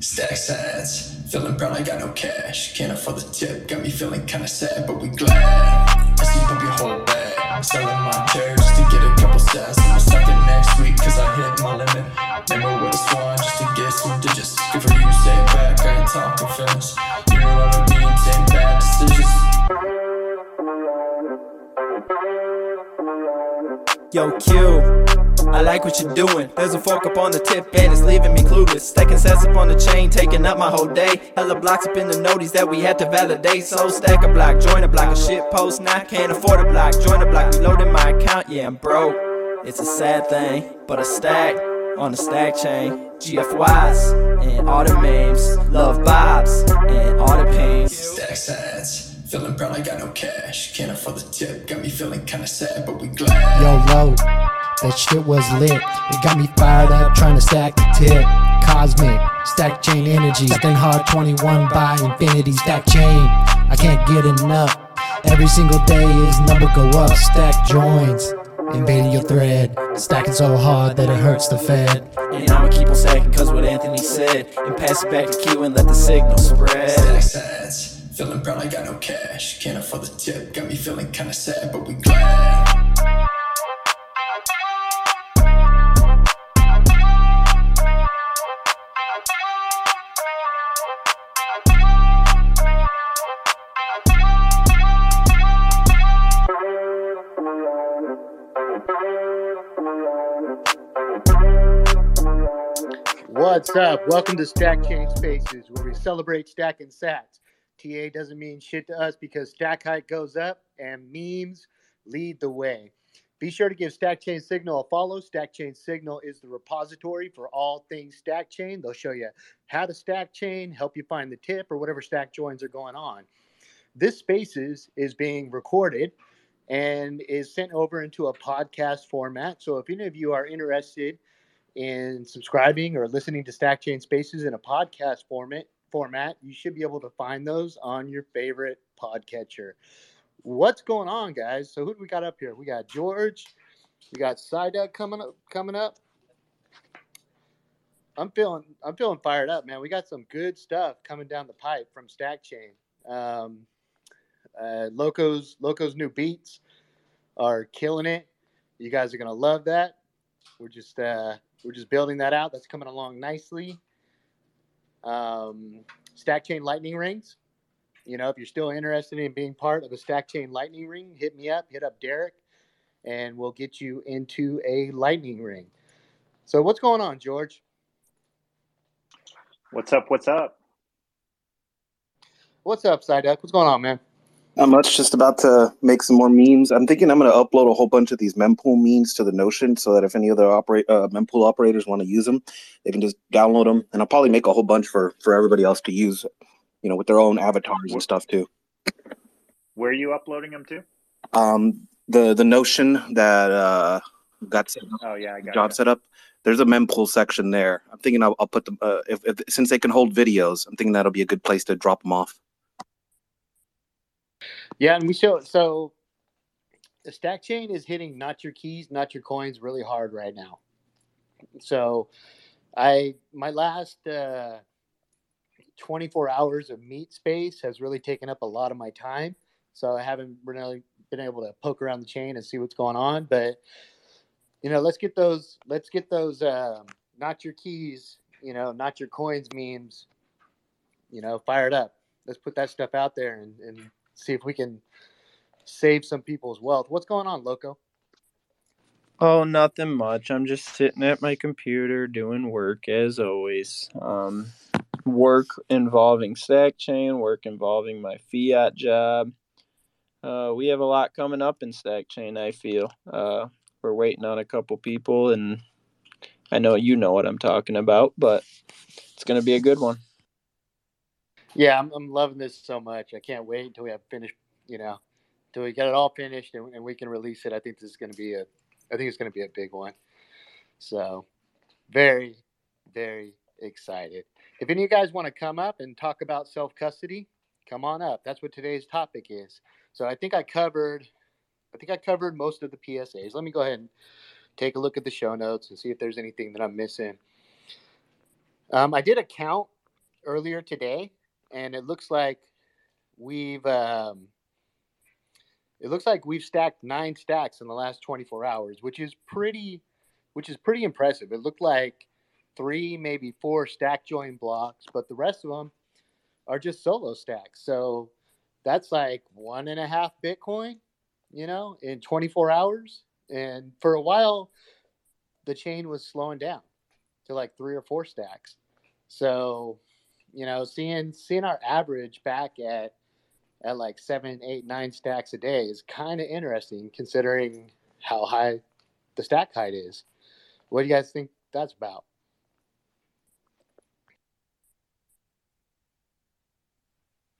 Stack sides, feeling brown, I got no cash. Can't afford the tip, got me feeling kinda sad, but we glad. I see up your whole bag, selling my chairs to get a couple stats. I'm stuck it next week, cause I hit my limit. Remember with a swan just to get some digits. Good for you, stay back, I ain't talking fast. You know what I mean, same bad decisions. Yo, Q, I like what you're doing. There's a fork up on the tip and it's leaving me clueless. Stacking sets up on the chain, taking up my whole day. Hella blocks up in the noties that we had to validate. So stack a block, join a block, a shit post. Now can't afford a block, join a block, reloading my account. Yeah, I'm broke. It's a sad thing, but a stack on the stack chain. GFYs and all the memes, love vibes and all the pains. Stack sides, feeling brown, I got no cash. Can't afford the tip, got me feeling kinda sad, but we glad. Yo, low, that shit was lit. It got me fired up trying to stack the tip. Cosmic, stack chain energy. Staying hard 21 by infinity, stack chain. I can't get enough. Every single day is number go up. Stack joins invading your thread. Stacking so hard that it hurts the Fed. And I'ma keep on stacking cause what Anthony said. And pass it back to Q and let the signal spread. Stack sides, feeling brown, I got no cash. Can't afford the tip, got me feeling kinda sad, but we glad. What's up? Welcome to Stack Chain Spaces, where we celebrate stacking sats. TA doesn't mean shit to us because stack height goes up and memes lead the way. Be sure to give Stack Chain Signal a follow. Stack Chain Signal is the repository for all things Stack Chain. They'll show you how to stack chain, help you find the tip, or whatever stack joins are going on. This Spaces is being recorded and is sent over into a podcast format. So if any of you are interested in subscribing or listening to Stack Chain Spaces in a podcast format, format, you should be able to find those on your favorite podcatcher. What's going on, guys? So who do we got up here? We got George, we got Psyduck coming up coming up. I'm feeling I'm feeling fired up, man. We got some good stuff coming down the pipe from Stack Chain. Um, uh, Loco's Loco's new beats are killing it. You guys are gonna love that. We're just uh, we're just building that out. That's coming along nicely. Um, stack chain lightning rings. You know, if you're still interested in being part of a stack chain lightning ring, hit me up, hit up Derek, and we'll get you into a lightning ring. So, what's going on, George? What's up? What's up? What's up, Psyduck? What's going on, man? Not much. Just about to make some more memes. I'm thinking I'm going to upload a whole bunch of these mempool memes to the Notion, so that if any other operate uh, mempool operators want to use them, they can just download them. And I'll probably make a whole bunch for for everybody else to use, you know, with their own avatars and stuff too. Where are you uploading them to? Um, the the Notion that uh, got set up, Oh yeah, I got job it. set up. There's a mempool section there. I'm thinking I'll, I'll put them uh, if, if since they can hold videos. I'm thinking that'll be a good place to drop them off. Yeah, and we show so the stack chain is hitting not your keys, not your coins really hard right now. So I my last uh 24 hours of meet space has really taken up a lot of my time. So I haven't really been able to poke around the chain and see what's going on. But you know, let's get those let's get those um not your keys, you know, not your coins memes, you know, fired up. Let's put that stuff out there and, and see if we can save some people's wealth. What's going on, Loco? Oh, nothing much. I'm just sitting at my computer doing work as always. Um, work involving stack chain, work involving my fiat job. Uh, we have a lot coming up in stack chain. I feel uh, we're waiting on a couple people, and I know you know what I'm talking about, but it's gonna be a good one. Yeah, I'm, I'm loving this so much. I can't wait until we have finished, you know, until we get it all finished and, and we can release it. I think this is going to be a, I think it's going to be a big one. So, very, very excited. If any of you guys want to come up and talk about self custody, come on up. That's what today's topic is. So I think I covered I think I covered most of the PSAs. Let me go ahead and take a look at the show notes and see if there's anything that I'm missing. Um, I did a count earlier today, and it looks like we've um, it looks like we've stacked nine stacks in the last 24 hours, which is pretty which is pretty impressive. It looked like three, maybe four stack join blocks, but the rest of them are just solo stacks. So that's like one and a half Bitcoin, you know, in 24 hours. And for a while, the chain was slowing down to like three or four stacks. So, you know, seeing seeing our average back at at like seven, eight, nine stacks a day is kind of interesting considering how high the stack height is. What do you guys think that's about?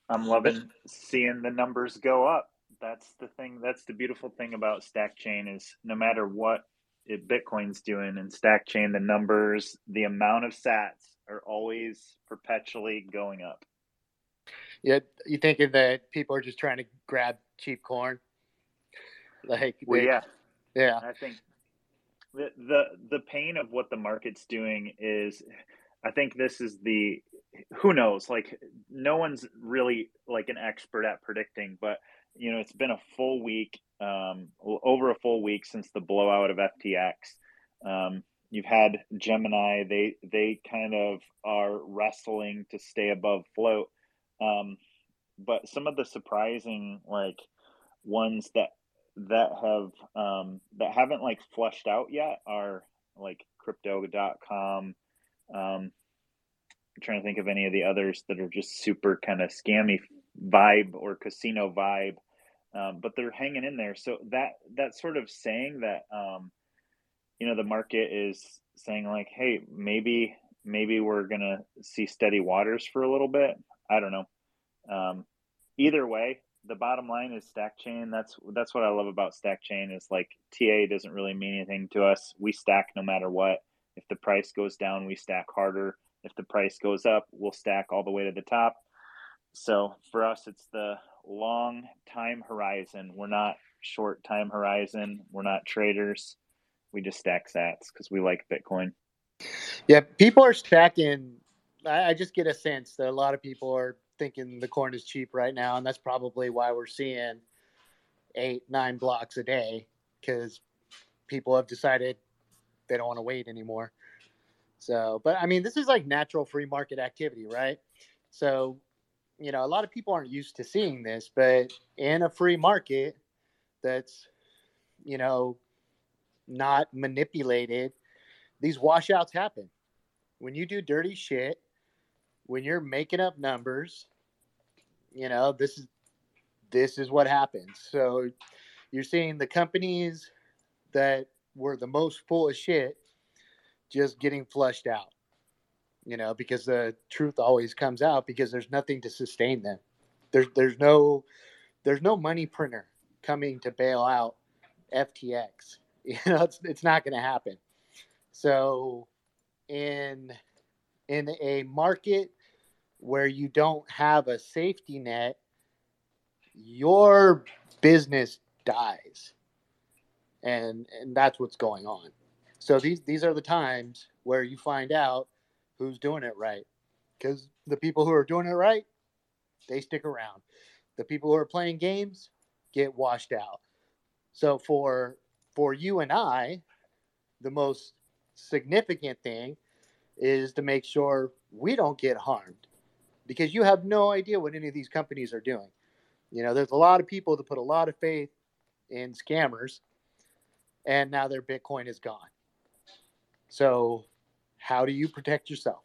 I'm loving seeing the numbers go up. That's the thing. That's the beautiful thing about Stack Chain is no matter what it, Bitcoin's doing in Stack Chain, the numbers, the amount of Sats are always perpetually going up. Yeah, you thinking that people are just trying to grab cheap corn? Like, well, yeah, yeah. I think the the the pain of what the market's doing is I think this is the who knows like no one's really like an expert at predicting but you know it's been a full week um, over a full week since the blowout of FTX um, you've had Gemini they they kind of are wrestling to stay above float. Um, but some of the surprising like ones that that have um, that haven't like flushed out yet are like crypto.com um, I'm trying to think of any of the others that are just super kind of scammy vibe or casino vibe. Um, but they're hanging in there. So that that sort of saying that um, you know the market is saying like hey maybe maybe we're gonna see steady waters for a little bit. I don't know. Um, either way the bottom line is stack chain. That's that's what i love about stack chain is like ta doesn't really mean anything to us. We stack no matter what. If the price goes down we stack harder. If the price goes up we'll stack all the way to the top. So for us it's the long time horizon. We're not short time horizon. We're not traders we just stack sats because we like bitcoin Yeah, people are stacking. I, I just get a sense that a lot of people are thinking the corn is cheap right now, and that's probably why we're seeing eight, nine blocks a day because people have decided they don't want to wait anymore. So, but I mean, this is like natural free market activity, right? So, you know, a lot of people aren't used to seeing this, but in a free market that's, you know, not manipulated, these washouts happen. When you do dirty shit, when you're making up numbers, you know, this is this is what happens. So you're seeing the companies that were the most full of shit just getting flushed out. You know, because the truth always comes out because there's nothing to sustain them. There's there's no there's no money printer coming to bail out FTX. You know, it's it's not going to happen. So in in a market where you don't have a safety net, your business dies. And and that's what's going on. So these these are the times where you find out who's doing it right. Cuz the people who are doing it right, they stick around. The people who are playing games get washed out. So for for you and I, the most significant thing is to make sure we don't get harmed because you have no idea what any of these companies are doing. You know, there's a lot of people that put a lot of faith in scammers and now their Bitcoin is gone. So, how do you protect yourself?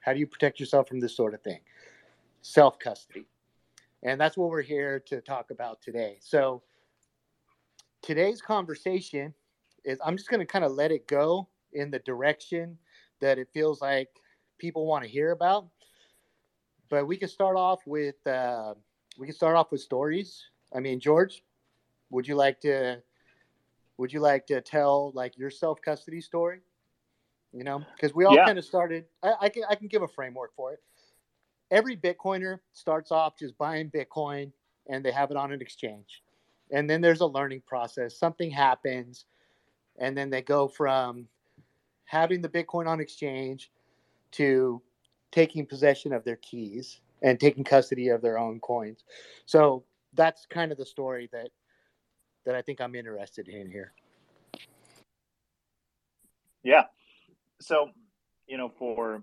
How do you protect yourself from this sort of thing? Self custody. And that's what we're here to talk about today. So, today's conversation is I'm just going to kind of let it go in the direction that it feels like people want to hear about. But we can start off with uh, we can start off with stories. I mean, George, would you like to would you like to tell like your self custody story? You know, because we all Yeah. kind of started. I, I can I can give a framework for it. Every Bitcoiner starts off just buying Bitcoin and they have it on an exchange. And then there's a learning process. Something happens, and then they go from having the Bitcoin on exchange to taking possession of their keys and taking custody of their own coins. So that's kind of the story that that I think I'm interested in here. Yeah. So, you know, for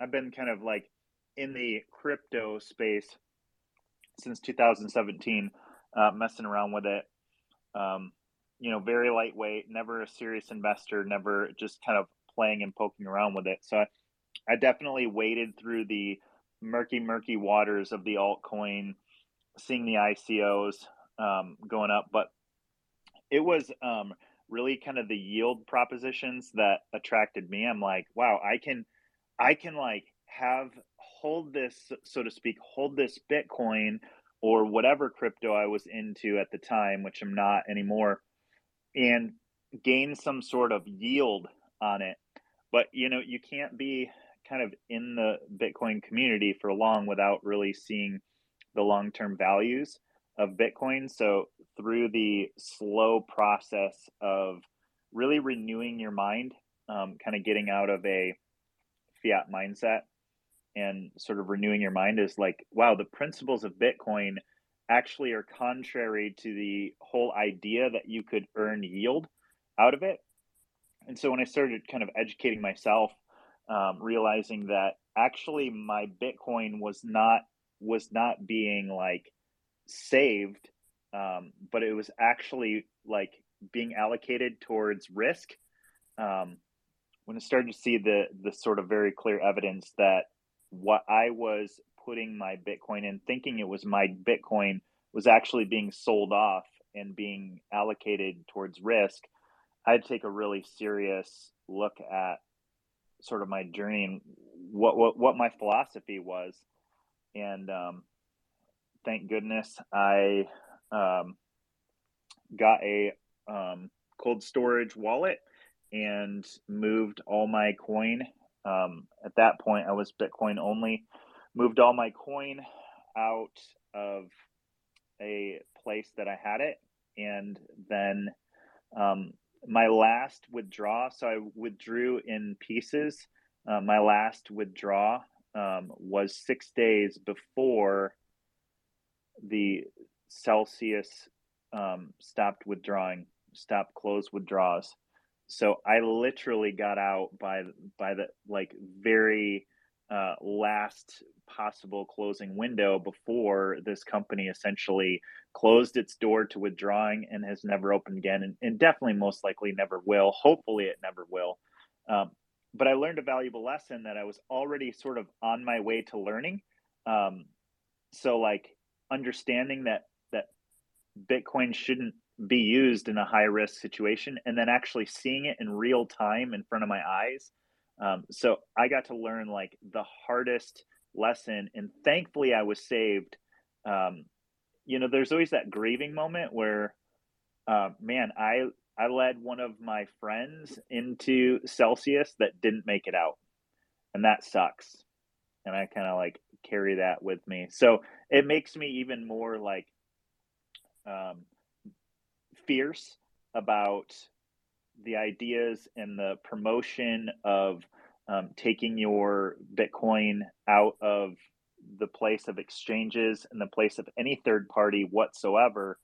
I've been kind of like in the crypto space since 2017, uh, messing around with it. Um, you know, very lightweight, never a serious investor, never just kind of playing and poking around with it. So I, I definitely waded through the murky, murky waters of the altcoin, seeing the ICOs um, going up, but it was um, really kind of the yield propositions that attracted me. I'm like, wow, I can, I can like have hold this, so to speak, hold this Bitcoin or whatever crypto I was into at the time, which I'm not anymore, and gain some sort of yield on it. But you know, you can't be kind of in the Bitcoin community for long without really seeing the long term values of Bitcoin. So, through the slow process of really renewing your mind, um, kind of getting out of a fiat mindset and sort of renewing your mind is like, wow, the principles of Bitcoin actually are contrary to the whole idea that you could earn yield out of it. And so when I started kind of educating myself, um, realizing that actually my Bitcoin was not was not being like saved, um, but it was actually like being allocated towards risk. Um, when I started to see the the sort of very clear evidence that what I was putting my Bitcoin in, thinking it was my Bitcoin, was actually being sold off and being allocated towards risk, I'd take a really serious look at sort of my journey and what what, what my philosophy was. And um, thank goodness I um, got a um, cold storage wallet and moved all my coin. Um, at that point, I was Bitcoin only. Moved all my coin out of a place that I had it, and then um, my last withdraw. So I withdrew in pieces. Uh, my last withdraw um, was six days before the Celsius um, stopped withdrawing, stopped close withdraws. So I literally got out by by the like very uh, last possible closing window before this company essentially closed its door to withdrawing and has never opened again, and, and definitely most likely never will. Hopefully, it never will. Um, but I learned a valuable lesson that I was already sort of on my way to learning. Um, so, like understanding that that Bitcoin shouldn't be used in a high risk situation, and then actually seeing it in real time in front of my eyes. Um, so I got to learn like the hardest lesson, and thankfully I was saved. Um, you know, there's always that grieving moment where, uh, man, I I led one of my friends into Celsius that didn't make it out, and that sucks. And I kind of like carry that with me. So it makes me even more like um, fierce about the ideas and the promotion of um, taking your Bitcoin out of the place of exchanges and the place of any third party whatsoever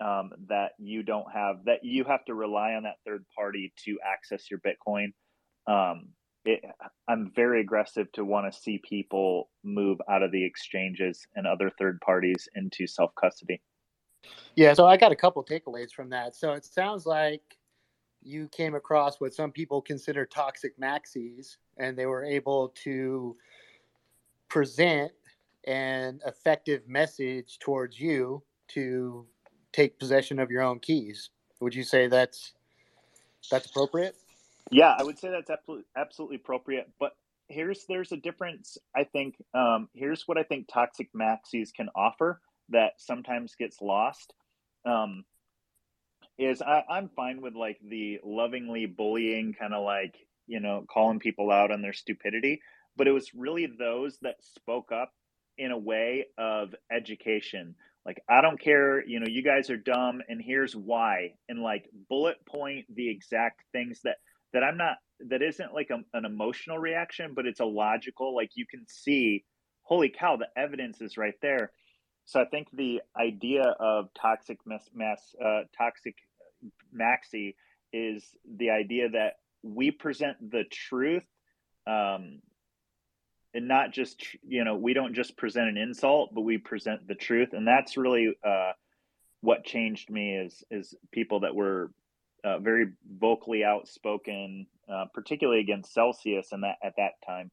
um, that you don't have that you have to rely on that third party to access your Bitcoin. Um, it, I'm very aggressive to want to see people move out of the exchanges and other third parties into self custody. Yeah, so I got a couple takeaways from that. So it sounds like you came across what some people consider toxic maxis, and they were able to present an effective message towards you to take possession of your own keys. Would you say that's that's appropriate? Yeah, I would say that's absolutely appropriate. But here's there's a difference. I think um, here's what I think toxic maxis can offer that sometimes gets lost. Um, is I, I'm fine with like the lovingly bullying kind of like you know calling people out on their stupidity, but it was really those that spoke up in a way of education like i don't care you know you guys are dumb and here's why and like bullet point the exact things that that i'm not that isn't like a, an emotional reaction but it's a logical like you can see holy cow the evidence is right there so i think the idea of toxic mass, mass uh, toxic maxi is the idea that we present the truth um, and not just you know we don't just present an insult but we present the truth. And that's really uh, what changed me is is people that were uh, very vocally outspoken uh, particularly against celsius and that at that time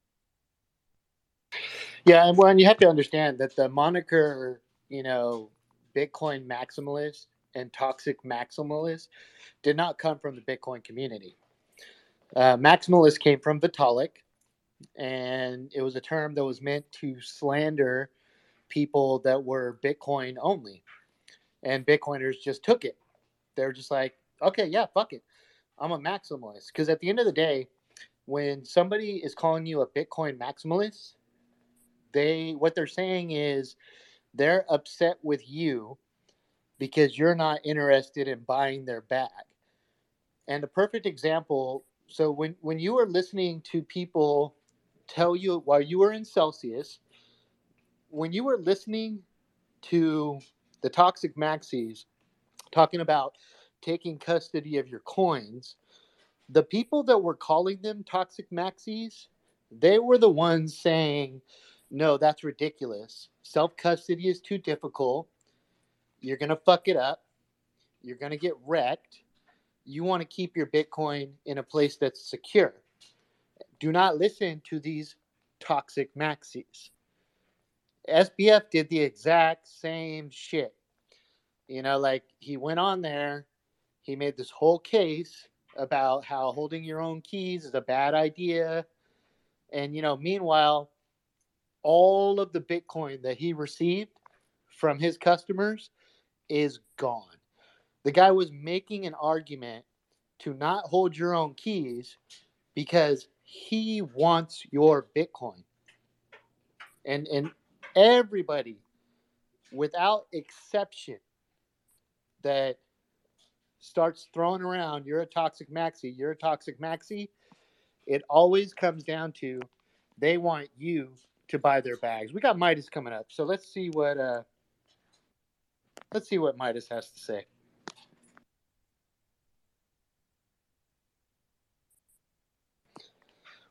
yeah and well and you have to understand that the moniker you know bitcoin maximalist and toxic maximalist did not come from the bitcoin community uh, maximalist came from vitalik and it was a term that was meant to slander people that were Bitcoin only. And Bitcoiners just took it. They're just like, okay, yeah, fuck it. I'm a maximalist. Because at the end of the day, when somebody is calling you a Bitcoin maximalist, they what they're saying is they're upset with you because you're not interested in buying their bag. And a perfect example, so when when you are listening to people tell you while you were in Celsius, when you were listening to the toxic maxis talking about taking custody of your coins, the people that were calling them toxic maxis, they were the ones saying, no, that's ridiculous. Self custody is too difficult. You're going to fuck it up. You're going to get wrecked. You want to keep your Bitcoin in a place that's secure do not listen to these toxic maxis. SBF did the exact same shit. You know, like he went on there, he made this whole case about how holding your own keys is a bad idea. And, you know, meanwhile, all of the Bitcoin that he received from his customers is gone. The guy was making an argument to not hold your own keys because he wants your Bitcoin. And and everybody without exception that starts throwing around you're a toxic maxi, you're a toxic maxi, it always comes down to they want you to buy their bags. We got Midas coming up. So let's see what uh let's see what Midas has to say.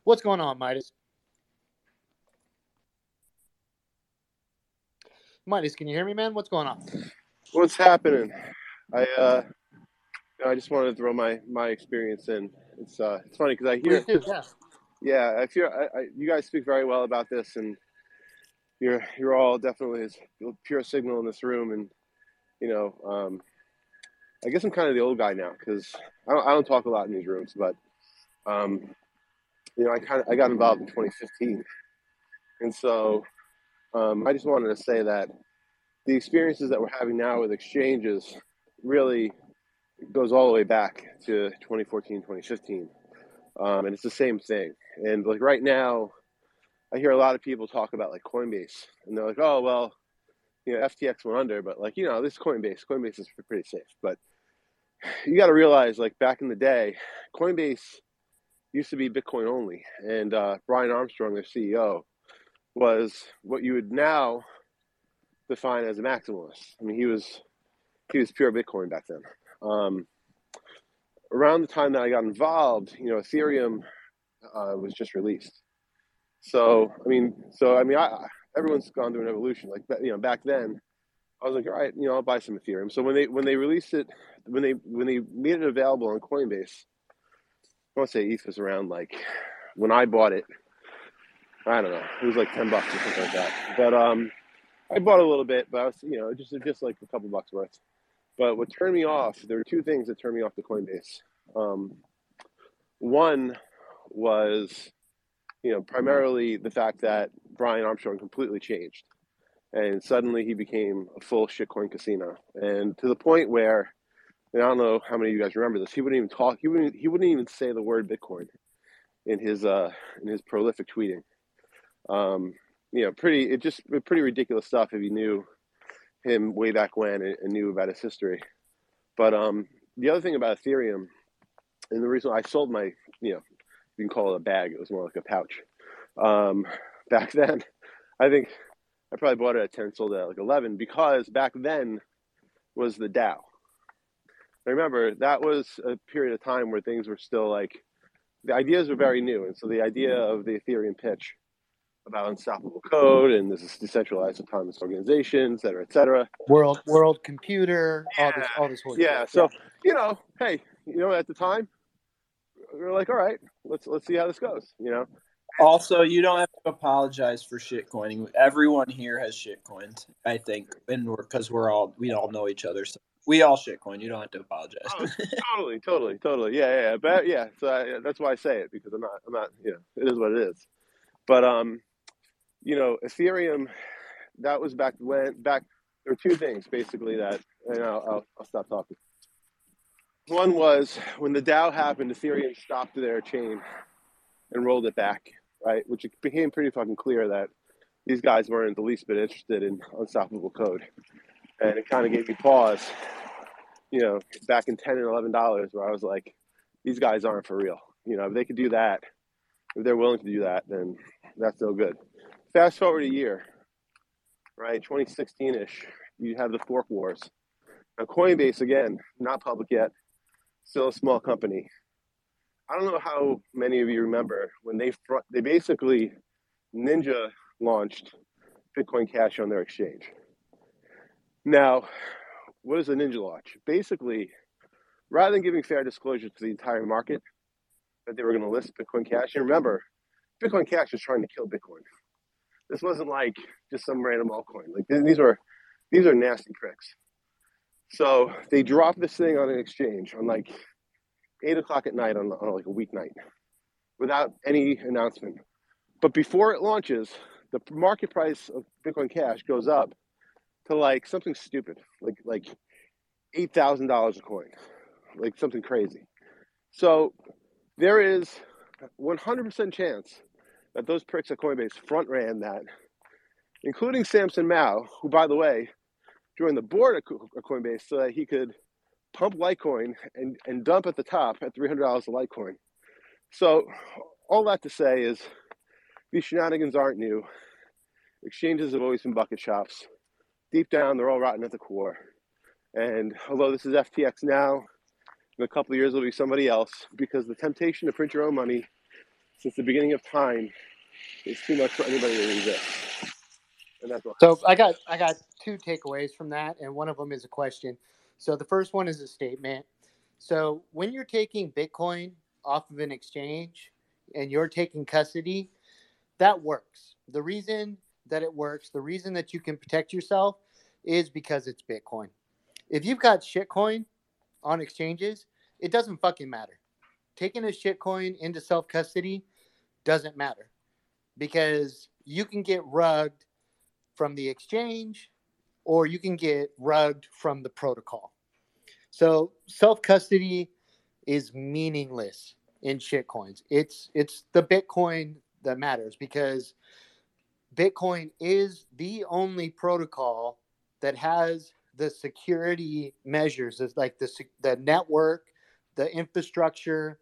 What's going on, Midas? Midas, can you hear me, man? What's going on? What's happening? I uh, I just wanted to throw my my experience in. It's uh, it's funny because I hear, do, yeah. Yeah, I feel I, I, you guys speak very well about this, and you're you're all definitely as pure signal in this room, and you know, um, I guess I'm kind of the old guy now because I don't I don't talk a lot in these rooms, but um, you know, I kind of I got involved in 2015, and so um, I just wanted to say that the experiences that we're having now with exchanges really goes all the way back to 2014, 2015, um, and it's the same thing. And like right now, I hear a lot of people talk about like Coinbase, and they're like, "Oh well, you know, FTX went under, but like you know, this Coinbase, Coinbase is pretty safe." But you got to realize, like back in the day, Coinbase used to be Bitcoin only, and uh, Brian Armstrong, their CEO, was what you would now define as a maximalist. I mean, he was he was pure Bitcoin back then. Um, around the time that I got involved, you know, Ethereum uh, was just released. So I mean, so I mean, I, everyone's gone through an evolution. Like you know, back then, I was like, all right, you know, I'll buy some Ethereum. So when they when they released it, when they when they made it available on Coinbase, I want to say ETH was around like when I bought it. I don't know. It was like ten bucks or something like that. But um, I bought a little bit, but I was you know just just like a couple bucks worth. But what turned me off? There were two things that turned me off the Coinbase. Um, one was you know primarily the fact that Brian Armstrong completely changed, and suddenly he became a full shitcoin casino, and to the point where and I don't know how many of you guys remember this. He wouldn't even talk. He wouldn't. He wouldn't even say the word Bitcoin in his uh in his prolific tweeting. Um, you know, pretty. It just pretty ridiculous stuff if you knew him way back when and, and knew about his history. But um, the other thing about Ethereum, and the reason I sold my, you know, you can call it a bag, it was more like a pouch. Um, back then, I think I probably bought it at 10, sold it at like 11, because back then was the DAO. I remember that was a period of time where things were still like, the ideas were very new. And so the idea of the Ethereum pitch about unstoppable code and this is decentralized autonomous organization, et cetera, et cetera. World world computer, all this all this whole Yeah. So, you know, hey, you know, at the time, we are like, all right, let's let's see how this goes. You know, Also, you don't have to apologize for shitcoining. Everyone here has shitcoined, I think, and we're because we're all we all know each other, so we all shitcoin. You don't have to apologize. Oh, totally, totally, totally. Yeah, yeah, yeah. But yeah, so I, that's why I say it because I'm not, I'm not, you know, it is what it is. But um, you know, Ethereum, that was back when back. There were two things basically that, and I'll, I'll, I'll stop talking. One was when the DAO happened, Ethereum stopped their chain and rolled it back, right? Which became pretty fucking clear that these guys weren't the least bit interested in unstoppable code, and it kind of gave me pause. You know, back in ten and eleven dollars, where I was like, these guys aren't for real. You know, if they could do that, if they're willing to do that, then that's no good. Fast forward a year, right? 2016 ish, you have the fork wars. Now, Coinbase, again, not public yet, still a small company. I don't know how many of you remember when they fr- they basically Ninja launched Bitcoin Cash on their exchange. Now, what is a Ninja launch? Basically, rather than giving fair disclosure to the entire market that they were going to list Bitcoin Cash, and remember, Bitcoin Cash was trying to kill Bitcoin. This wasn't like just some random altcoin. Like th- these were these are nasty tricks. So they dropped this thing on an exchange on like eight o'clock at night on, on like a weeknight without any announcement. But before it launches, the market price of Bitcoin Cash goes up to like something stupid, like like eight thousand dollars a coin, like something crazy. So there is 100% chance that those pricks at Coinbase front ran that, including Samson Mow, who, by the way, joined the board of Coinbase so that he could pump Litecoin and, and dump at the top at $300 a Litecoin. So, all that to say is these shenanigans aren't new. Exchanges have always been bucket shops. Deep down, they're all rotten at the core. And although this is FTX now, in a couple of years it'll be somebody else because the temptation to print your own money since the beginning of time is too much for anybody to resist. And that's all. So I got I got two takeaways from that, and one of them is a question. So the first one is a statement. So when you're taking Bitcoin off of an exchange and you're taking custody, that works. The reason that it works, the reason that you can protect yourself is because it's Bitcoin. If you've got shitcoin on exchanges, it doesn't fucking matter. Taking a shitcoin into self custody doesn't matter because you can get rugged from the exchange or you can get rugged from the protocol. So self custody is meaningless in shitcoins. It's it's the Bitcoin that matters because Bitcoin is the only protocol that has the security measures, it's like the the network, the infrastructure,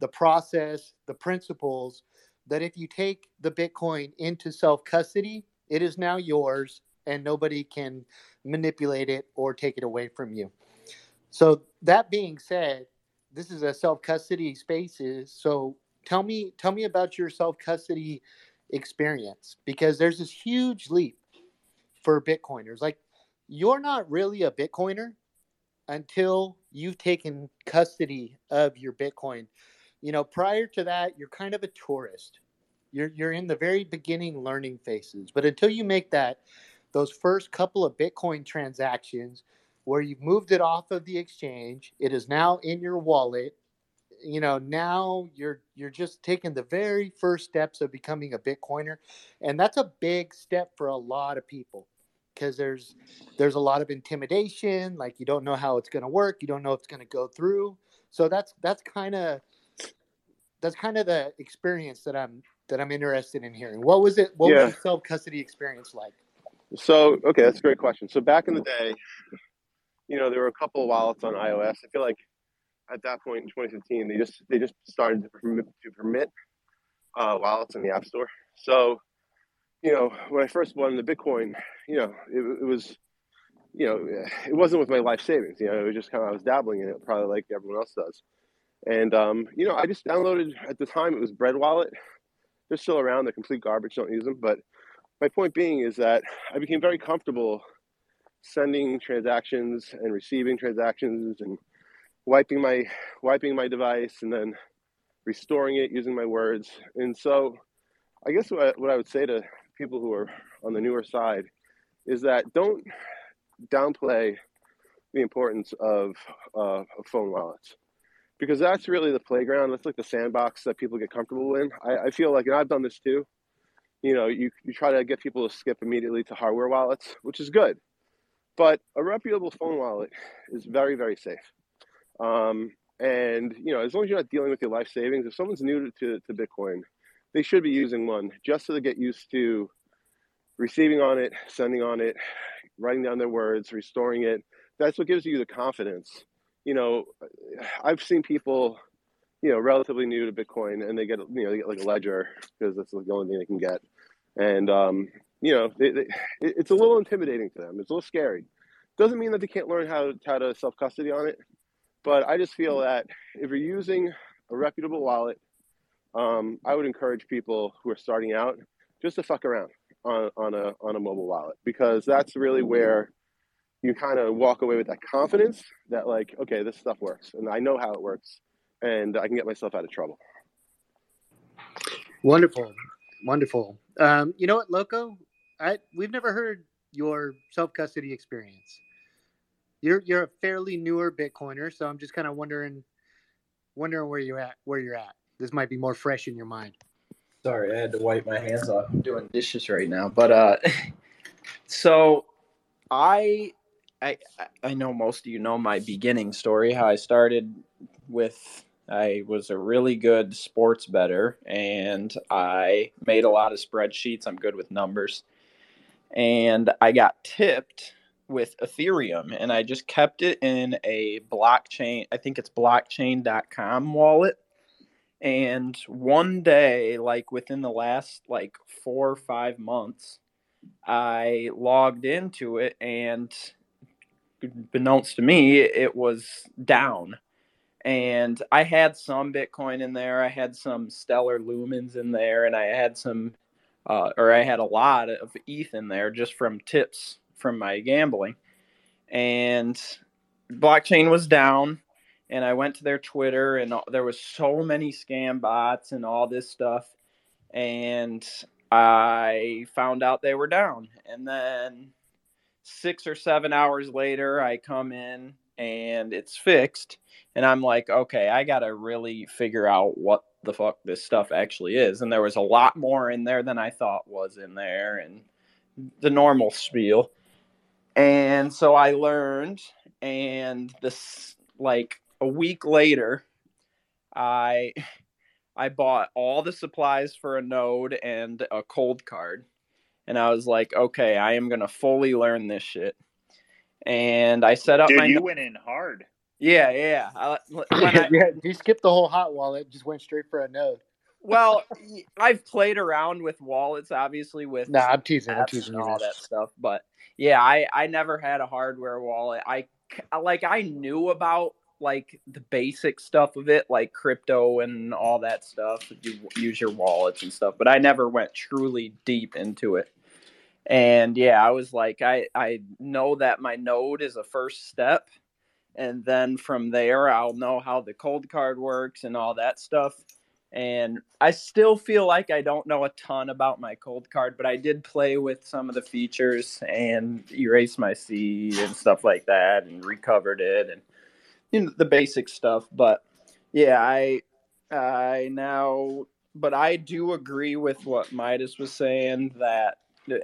the process, the principles that if you take the Bitcoin into self custody, it is now yours and nobody can manipulate it or take it away from you. So that being said, this is a self custody spaces. So tell me tell me about your self custody experience because there's this huge leap for Bitcoiners. Like you're not really a Bitcoiner until you've taken custody of your Bitcoin. You know, prior to that, you're kind of a tourist. You're you're in the very beginning learning phases, but until you make that those first couple of Bitcoin transactions where you've moved it off of the exchange, it is now in your wallet. You know, now you're you're just taking the very first steps of becoming a Bitcoiner, and that's a big step for a lot of people because there's there's a lot of intimidation like you don't know how it's going to work you don't know if it's going to go through so that's that's kind of that's kind of the experience that i'm that i'm interested in hearing what was it what Yeah. was the self custody experience like So, okay, that's a great question. So back in the day, you know, there were a couple of wallets on iOS. I feel like at that point in 2015, they just they just started to permit, to permit uh, wallets in the App Store. So, you know, when I first won the Bitcoin, you know, it, it was, you know, it wasn't with my life savings. You know, it was just kind of I was dabbling in it, probably like everyone else does. And um, you know, I just downloaded at the time it was Bread Wallet. They're still around. They're complete garbage. Don't use them. But my point being is that I became very comfortable sending transactions and receiving transactions and wiping my wiping my device and then restoring it using my words. And so, I guess what I, what I would say to people who are on the newer side is that don't downplay the importance of, uh, of phone wallets because that's really the playground. That's like the sandbox that people get comfortable in. I, I feel like, and I've done this too. You know, you, you try to get people to skip immediately to hardware wallets, which is good. But a reputable phone wallet is very, very safe. Um, and, you know, as long as you're not dealing with your life savings, if someone's new to, to Bitcoin, they should be using one just so they get used to receiving on it, sending on it, writing down their words, restoring it. That's what gives you the confidence you know, I've seen people, you know, relatively new to Bitcoin, and they get, you know, they get like a ledger because that's the only thing they can get, and um, you know, they, they, it's a little intimidating to them. It's a little scary. Doesn't mean that they can't learn how how to self custody on it, but I just feel that if you're using a reputable wallet, um, I would encourage people who are starting out just to fuck around on, on a on a mobile wallet because that's really where you kind of walk away with that confidence that like okay this stuff works and i know how it works and i can get myself out of trouble. Wonderful. Wonderful. Um, you know what loco? I we've never heard your self-custody experience. You're you're a fairly newer bitcoiner so i'm just kind of wondering wondering where you're at where you're at. This might be more fresh in your mind. Sorry i had to wipe my hands off. I'm doing dishes right now but uh so i I I know most of you know my beginning story. How I started with I was a really good sports better, and I made a lot of spreadsheets. I'm good with numbers, and I got tipped with Ethereum, and I just kept it in a blockchain. I think it's blockchain.com wallet. And one day, like within the last like four or five months, I logged into it and Beknownst to me, it was down. And I had some Bitcoin in there. I had some Stellar Lumens in there, and I had some, uh, or I had a lot of ETH in there just from tips from my gambling. And blockchain was down, and I went to their Twitter, and there was so many scam bots and all this stuff. And I found out they were down. And then six or seven hours later, I come in and it's fixed. And I'm like, okay, I got to really figure out what the fuck this stuff actually is. And there was a lot more in there than I thought was in there and the normal spiel. And so I learned, and this, like a week later, I. I bought all the supplies for a node and a Coldcard and I was like, okay, I am gonna fully learn this shit. And I set up Dude, my. You went in hard. Yeah, yeah. I, I, yeah, you skipped the whole hot wallet, just went straight for a node. well, I've played around with wallets, obviously with. No, nah, I'm teasing. I'm teasing all that stuff, but yeah, I I never had a hardware wallet. I like I knew about like the basic stuff of it, like crypto and all that stuff. You use your wallets and stuff, but I never went truly deep into it. And yeah, I was like, I I know that my node is a first step, and then from there I'll know how the cold card works and all that stuff. And I still feel like I don't know a ton about my cold card, but I did play with some of the features and erase my seed and stuff like that, and recovered it and you know, the basic stuff. But yeah, I I now, but I do agree with what Midas was saying that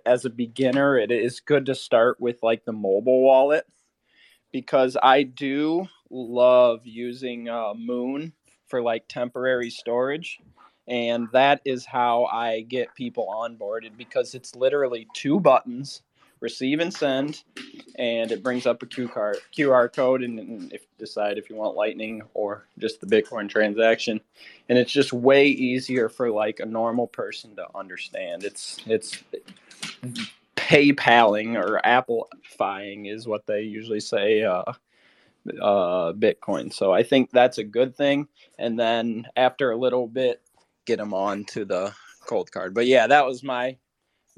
as a beginner, it is good to start with like the mobile wallet because I do love using uh, Muun for like temporary storage. And that is how I get people onboarded because it's literally two buttons receive and send, and it brings up a QR QR code, and, and if decide if you want Lightning or just the Bitcoin transaction, and it's just way easier for like a normal person to understand. It's it's PayPaling or Applefying is what they usually say. Uh, uh, Bitcoin. So I think that's a good thing. And then after a little bit, get them on to the cold card. But yeah, that was my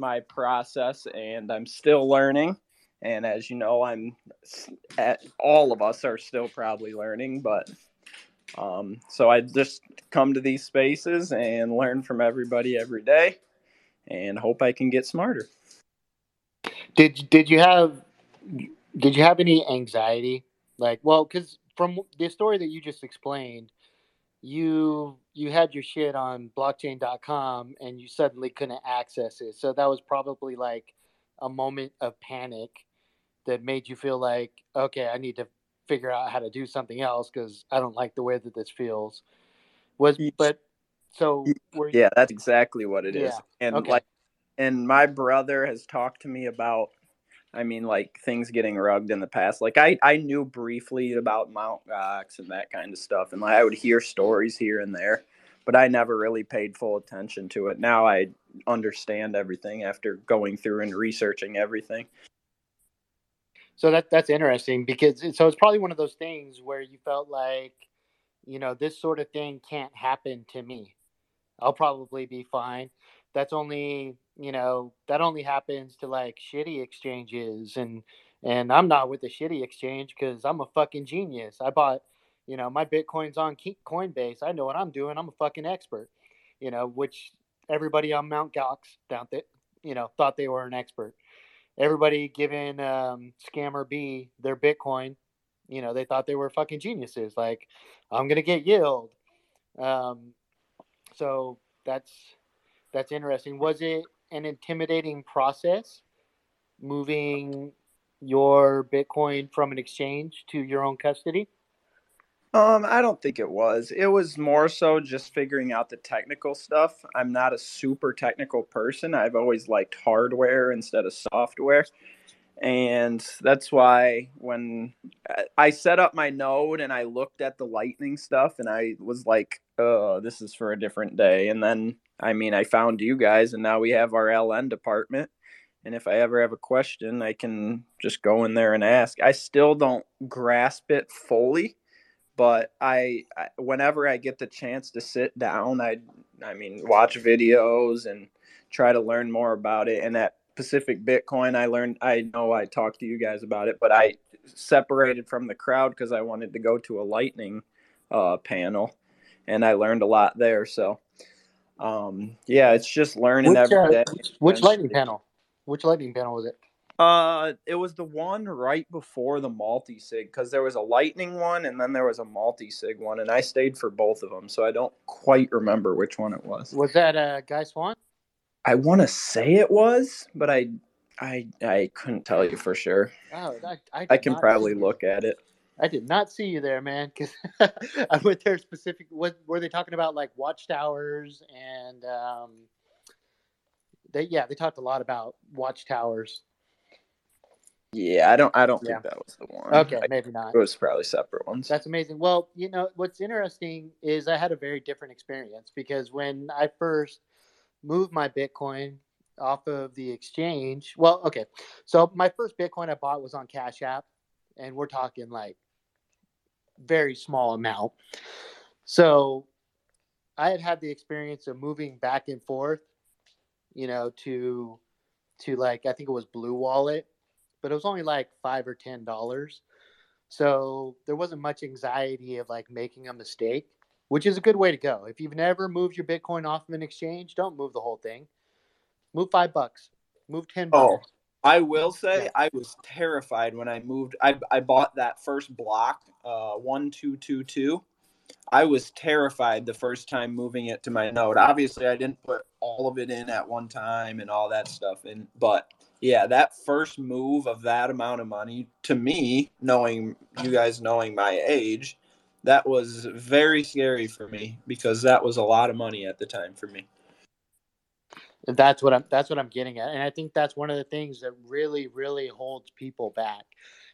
my process, and I'm still learning. And as you know, I'm at all of us are still probably learning, but um, so I just come to these spaces and learn from everybody every day, and hope I can get smarter. Did did you have did you have any anxiety? Like, well, because from the story that you just explained, you you had your shit on blockchain.com and you suddenly couldn't access it. So that was probably like a moment of panic that made you feel like, okay, I need to figure out how to do something else because I don't like the way that this feels. Was but so you, yeah, that's exactly what it is. Yeah. And okay. like, and my brother has talked to me about I mean, like things getting rugged in the past. Like I, I knew briefly about Mount Gox and that kind of stuff, and like I would hear stories here and there, but I never really paid full attention to it. Now I understand everything after going through and researching everything. So that that's interesting because so it's probably one of those things where you felt like, you know, this sort of thing can't happen to me. I'll probably be fine. That's only you know that only happens to like shitty exchanges and and i'm not with the shitty exchange because i'm a fucking genius. I bought you know my bitcoins on coinbase. I know what i'm doing. I'm a fucking expert you know which everybody on mount gox down that you know thought they were an expert. Everybody giving um, scammer b their bitcoin you know they thought they were fucking geniuses. Like i'm gonna get yield. Um, so that's that's interesting was it an intimidating process moving your Bitcoin from an exchange to your own custody? Um, I don't think it was. It was more so just figuring out the technical stuff. I'm not a super technical person. I've always liked hardware instead of software. And that's why when I set up my node and I looked at the lightning stuff and I was like, oh, this is for a different day. And then I mean, I found you guys, and now we have our LN department. And if I ever have a question, I can just go in there and ask. I still don't grasp it fully, but I, I whenever I get the chance to sit down, I, I mean, watch videos and try to learn more about it. And at Pacific Bitcoin, I learned. I know I talked to you guys about it, but I separated from the crowd because I wanted to go to a lightning uh, panel, and I learned a lot there. So um, yeah, it's just learning which, every uh. Which, which lightning panel? Which lightning panel was it? Uh, it was the one right before the multi sig because there was a lightning one and then there was a multi sig one, and I stayed for both of them, so I don't quite remember which one it was. Was that uh, Guy Swan? I want to say it was, but I, I, I couldn't tell you for sure. Oh, I, I, I can probably look at it. I did not see you there, man. Because I went there specific. What were they talking about? Like watchtowers and um, they yeah they talked a lot about watchtowers. Yeah, I don't. I don't yeah. think that was the one. Okay, I, maybe not. It was probably separate ones. That's amazing. Well, you know what's interesting is I had a very different experience because when I first moved my Bitcoin off of the exchange, well, okay, so my first Bitcoin I bought was on Cash App, and we're talking like very small amount. So I had had the experience of moving back and forth, you know, to to like I think it was Blue Wallet, but it was only like five or ten dollars. So there wasn't much anxiety of like making a mistake, which is a good way to go. If you've never moved your Bitcoin off of an exchange, don't move the whole thing. Move five bucks. Move ten oh. bucks. I will say I was terrified when I moved. I, I bought that first block, uh, one two two two. I was terrified the first time moving it to my node. Obviously, I didn't put all of it in at one time and all that stuff. And but yeah, that first move of that amount of money to me, knowing you guys knowing my age, that was very scary for me because that was a lot of money at the time for me. That's what I'm that's what I'm getting at. And I think that's one of the things that really, really holds people back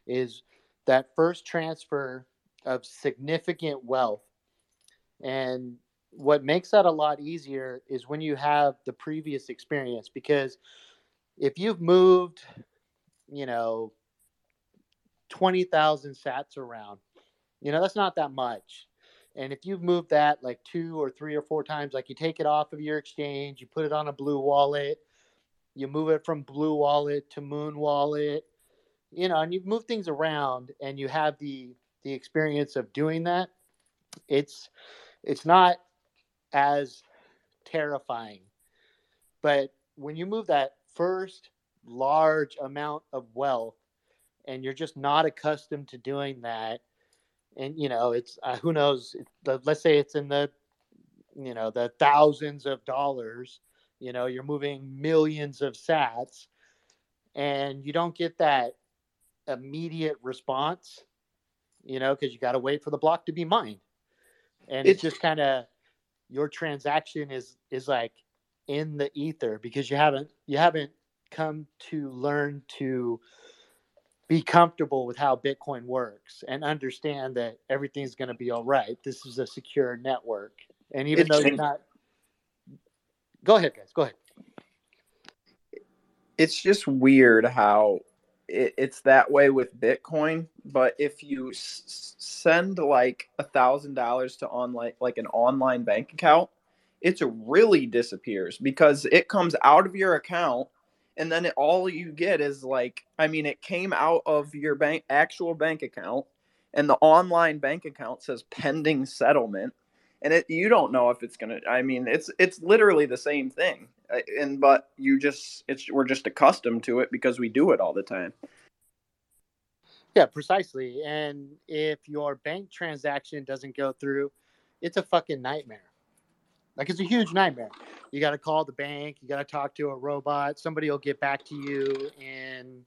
is that first transfer of significant wealth. And what makes that a lot easier is when you have the previous experience because if you've moved, you know, 20,000 sats around, you know, that's not that much. And if you've moved that like two or three or four times, like you take it off of your exchange, you put it on a blue wallet, you move it from blue wallet to Muun wallet, you know, and you move things around and you have the the experience of doing that, it's it's not as terrifying. But when you move that first large amount of wealth and you're just not accustomed to doing that and you know it's uh, who knows let's say it's in the you know the thousands of dollars you know you're moving millions of sats and you don't get that immediate response you know because you got to wait for the block to be mined. And it's, it's just kind of your transaction is is like in the ether because you haven't you haven't come to learn to be comfortable with how Bitcoin works and understand that everything's going to be all right. This is a secure network. And even it's though you're not Go ahead, guys. Go ahead. It's just weird how it, it's that way with Bitcoin, but if you s- send like a thousand dollars to online, like an online bank account, it really disappears because it comes out of your account and then it, all you get is like i mean it came out of your bank actual bank account and the online bank account says pending settlement and it you don't know if it's gonna i mean it's it's literally the same thing uh, and but you just it's we're just accustomed to it because we do it all the time. Yeah precisely and if your bank transaction doesn't go through it's a fucking nightmare like it's a huge nightmare. You got to call the bank. You got to talk to a robot. Somebody will get back to you in,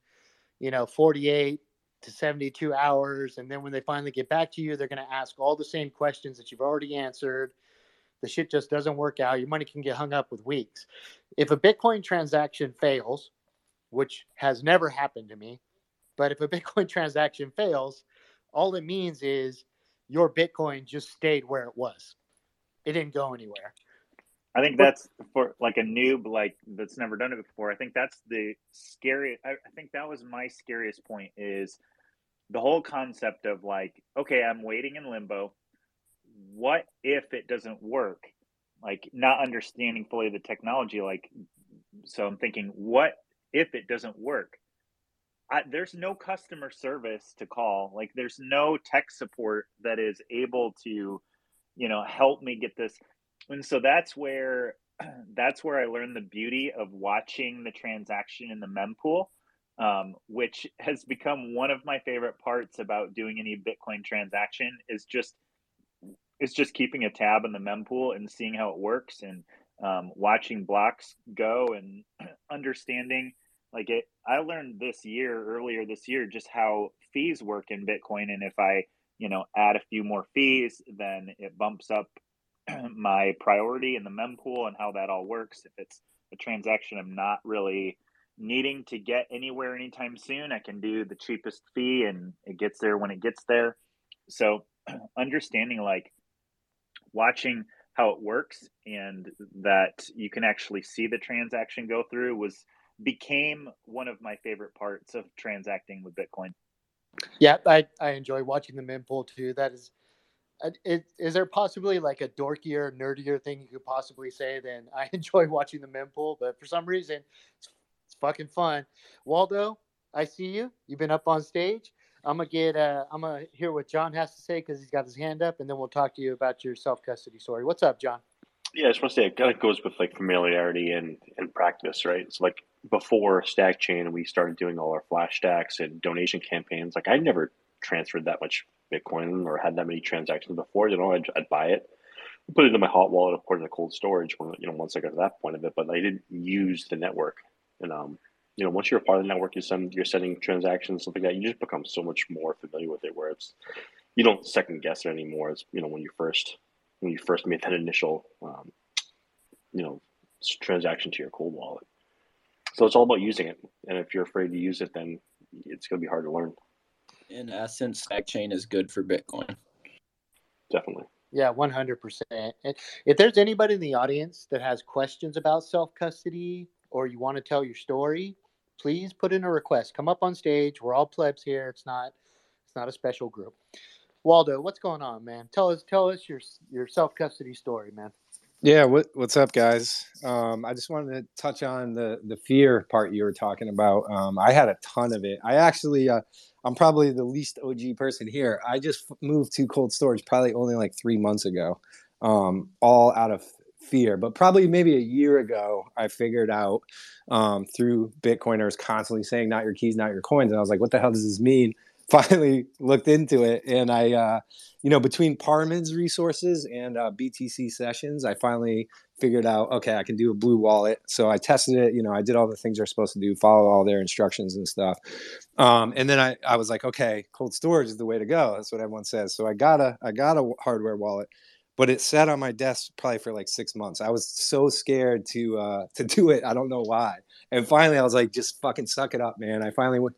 you know, 48 to 72 hours. And then when they finally get back to you, they're going to ask all the same questions that you've already answered. The shit just doesn't work out. Your money can get hung up with weeks. If a Bitcoin transaction fails, which has never happened to me, but if a Bitcoin transaction fails, all it means is your Bitcoin just stayed where it was it didn't go anywhere. I think that's for like a noob like that's never done it before. I think that's the scary. I, I think that was my scariest point is the whole concept of like, okay, I'm waiting in limbo. What if it doesn't work? Like not understanding fully the technology. Like, so I'm thinking, what if it doesn't work? I, there's no customer service to call. Like, there's no tech support that is able to you know help me get this. And so that's where that's where i learned the beauty of watching the transaction in the mempool um, which has become one of my favorite parts about doing any bitcoin transaction is just is just keeping a tab on the mempool and seeing how it works and um, watching blocks go and understanding like it i learned this year earlier this year just how fees work in bitcoin. And if i you know add a few more fees then it bumps up my priority in the mempool and how that all works. If it's a transaction i'm not really needing to get anywhere anytime soon i can do the cheapest fee and it gets there when it gets there. So understanding like watching how it works and that you can actually see the transaction go through was became one of my favorite parts of transacting with bitcoin yeah, I, I enjoy watching the mempool too. That is, uh, it, is there possibly like a dorkier, nerdier thing you could possibly say than I enjoy watching the mempool? But for some reason, it's, it's fucking fun. Waldo, I see you. You've been up on stage. I'm gonna get. Uh, I'm gonna hear what John has to say because he's got his hand up, and then we'll talk to you about your self custody story. What's up, John? Yeah, I just want to say it kind of goes with like familiarity and and practice, right? It's like before Stackchain, we started doing all our flash stacks and donation campaigns. Like I never transferred that much Bitcoin or had that many transactions before. You know, I'd, I'd buy it, put it in my hot wallet, of course, in the cold storage. When you know, once I got to that point of it, but I didn't use the network. And um, you know, once you're a part of the network, you send you're sending transactions, something like that. You just become so much more familiar with it, where it's you don't second guess it anymore. It's you know when you first when you first made that initial um, you know transaction to your cold wallet. So it's all about using it. And if you're afraid to use it, then it's going to be hard to learn. In essence, Stackchain is good for Bitcoin. Definitely. Yeah, one hundred percent. And if there's anybody in the audience that has questions about self custody or you want to tell your story, please put in a request. Come up on stage. We're all plebs here. It's not it's not a special group. Waldo, what's going on, man? Tell us tell us your your self custody story, man. Yeah, what, what's up, guys? Um, I just wanted to touch on the the fear part you were talking about. Um, I had a ton of it. I actually, uh, I'm probably the least OG person here. I just moved to cold storage probably only like three months ago, um, all out of fear. But probably maybe a year ago, I figured out um, through Bitcoiners constantly saying "not your keys, not your coins," and I was like, "What the hell does this mean?" Finally looked into it and i uh, you know between parman's resources and uh, btc sessions i finally figured out okay i can do a blue wallet so i tested it you know i did all the things you're supposed to do follow all their instructions and stuff um, and then I, I was like okay cold storage is the way to go that's what everyone says so i got a i got a hardware wallet but it sat on my desk probably for like six months. I was so scared to uh, to do it. I don't know why. And finally, I was like, just fucking suck it up, man. I finally went,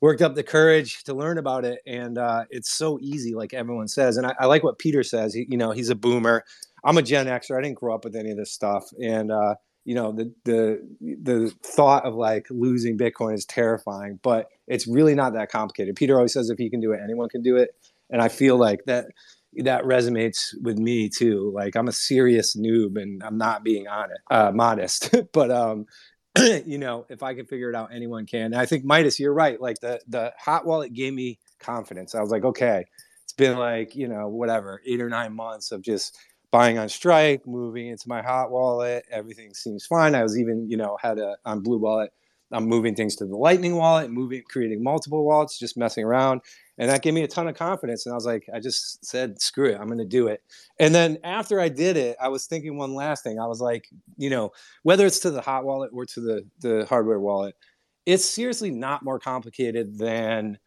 worked up the courage to learn about it and uh, it's so easy like everyone says and I, I, like what peter says he, you know he's a boomer. I'm a gen xer i didn't grow up with any of this stuff and uh, you know the the the thought of like losing bitcoin is terrifying but it's really not that complicated. Peter always says if he can do it anyone can do it and i feel like that that resonates with me too. Like i'm a serious noob and i'm not being honest uh, modest but um you know, if I can figure it out, anyone can. And I think Midas, you're right. Like the the hot wallet gave me confidence. I was like, okay, it's been like you know whatever eight or nine months of just buying on Strike, moving into my hot wallet. Everything seems fine. I was even you know had a on Blue Wallet. I'm moving things to the Lightning wallet, moving, creating multiple wallets, just messing around. And that gave me a ton of confidence. And i was like i just said screw it i'm going to do it. And then after i did it i was thinking one last thing. I was like you know whether it's to the hot wallet or to the the hardware wallet it's seriously not more complicated than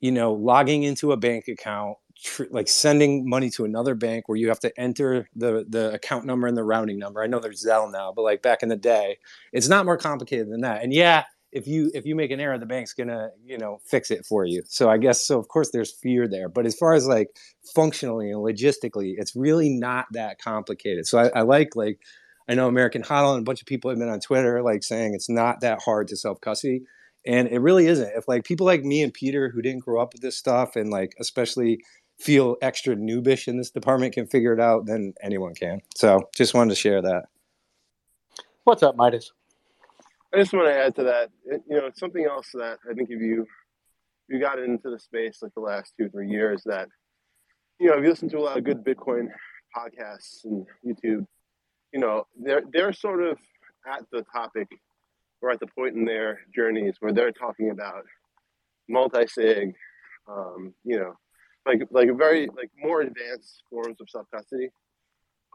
you know logging into a bank account tr- like sending money to another bank where you have to enter the the account number and the routing number. I know there's zelle now but like back in the day it's not more complicated than that. And yeah if you if you make an error the bank's gonna you know fix it for you. So i guess so of course there's fear there. But as far as like functionally and logistically it's really not that complicated. So i, I like like i know american hodl and a bunch of people have been on twitter like saying it's not that hard to self custody and it really isn't. If like people like me and peter who didn't grow up with this stuff and like especially feel extra noobish in this department can figure it out then anyone can. So just wanted to share that. What's up midas? I just want to add to that. You know, something else that I think if you you got into the space like the last two three years, that you know, if you listen to a lot of good Bitcoin podcasts and YouTube, you know, they're they're sort of at the topic or at the point in their journeys where they're talking about multi-sig, um, you know, like like very like more advanced forms of self custody.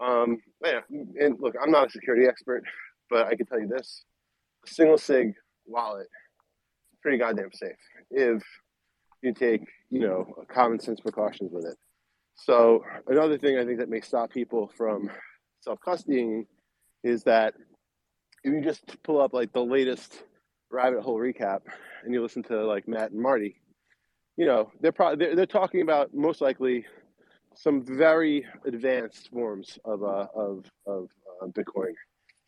Um, yeah, and look, I'm not a security expert, but I can tell you this: a single sig wallet is pretty goddamn safe if you take you know common sense precautions with it. So another thing I think that may stop people from self custodying is that if you just pull up like the latest rabbit hole recap and you listen to like Matt and Marty, you know they're probably they're, they're talking about most likely some very advanced forms of uh, of of uh, Bitcoin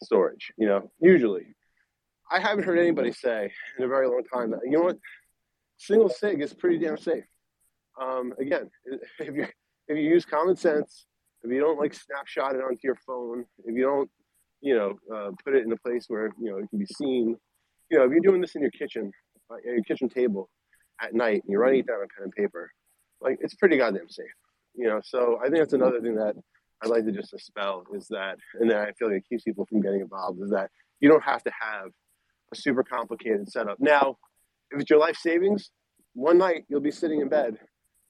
storage. You know, usually I haven't heard anybody say in a very long time that you know what, single sig is pretty damn safe. Um, again, if you if you use common sense, if you don't like snapshot it onto your phone, if you don't, you know, uh, put it in a place where you know it can be seen, you know, if you're doing this in your kitchen, uh, your kitchen table at night, and you're writing it down on pen and paper, like it's pretty goddamn safe. You know, so I think that's another thing that I'd like to just dispel is that, and then I feel like it keeps people from getting involved is that you don't have to have a super complicated setup. Now, if it's your life savings, one night you'll be sitting in bed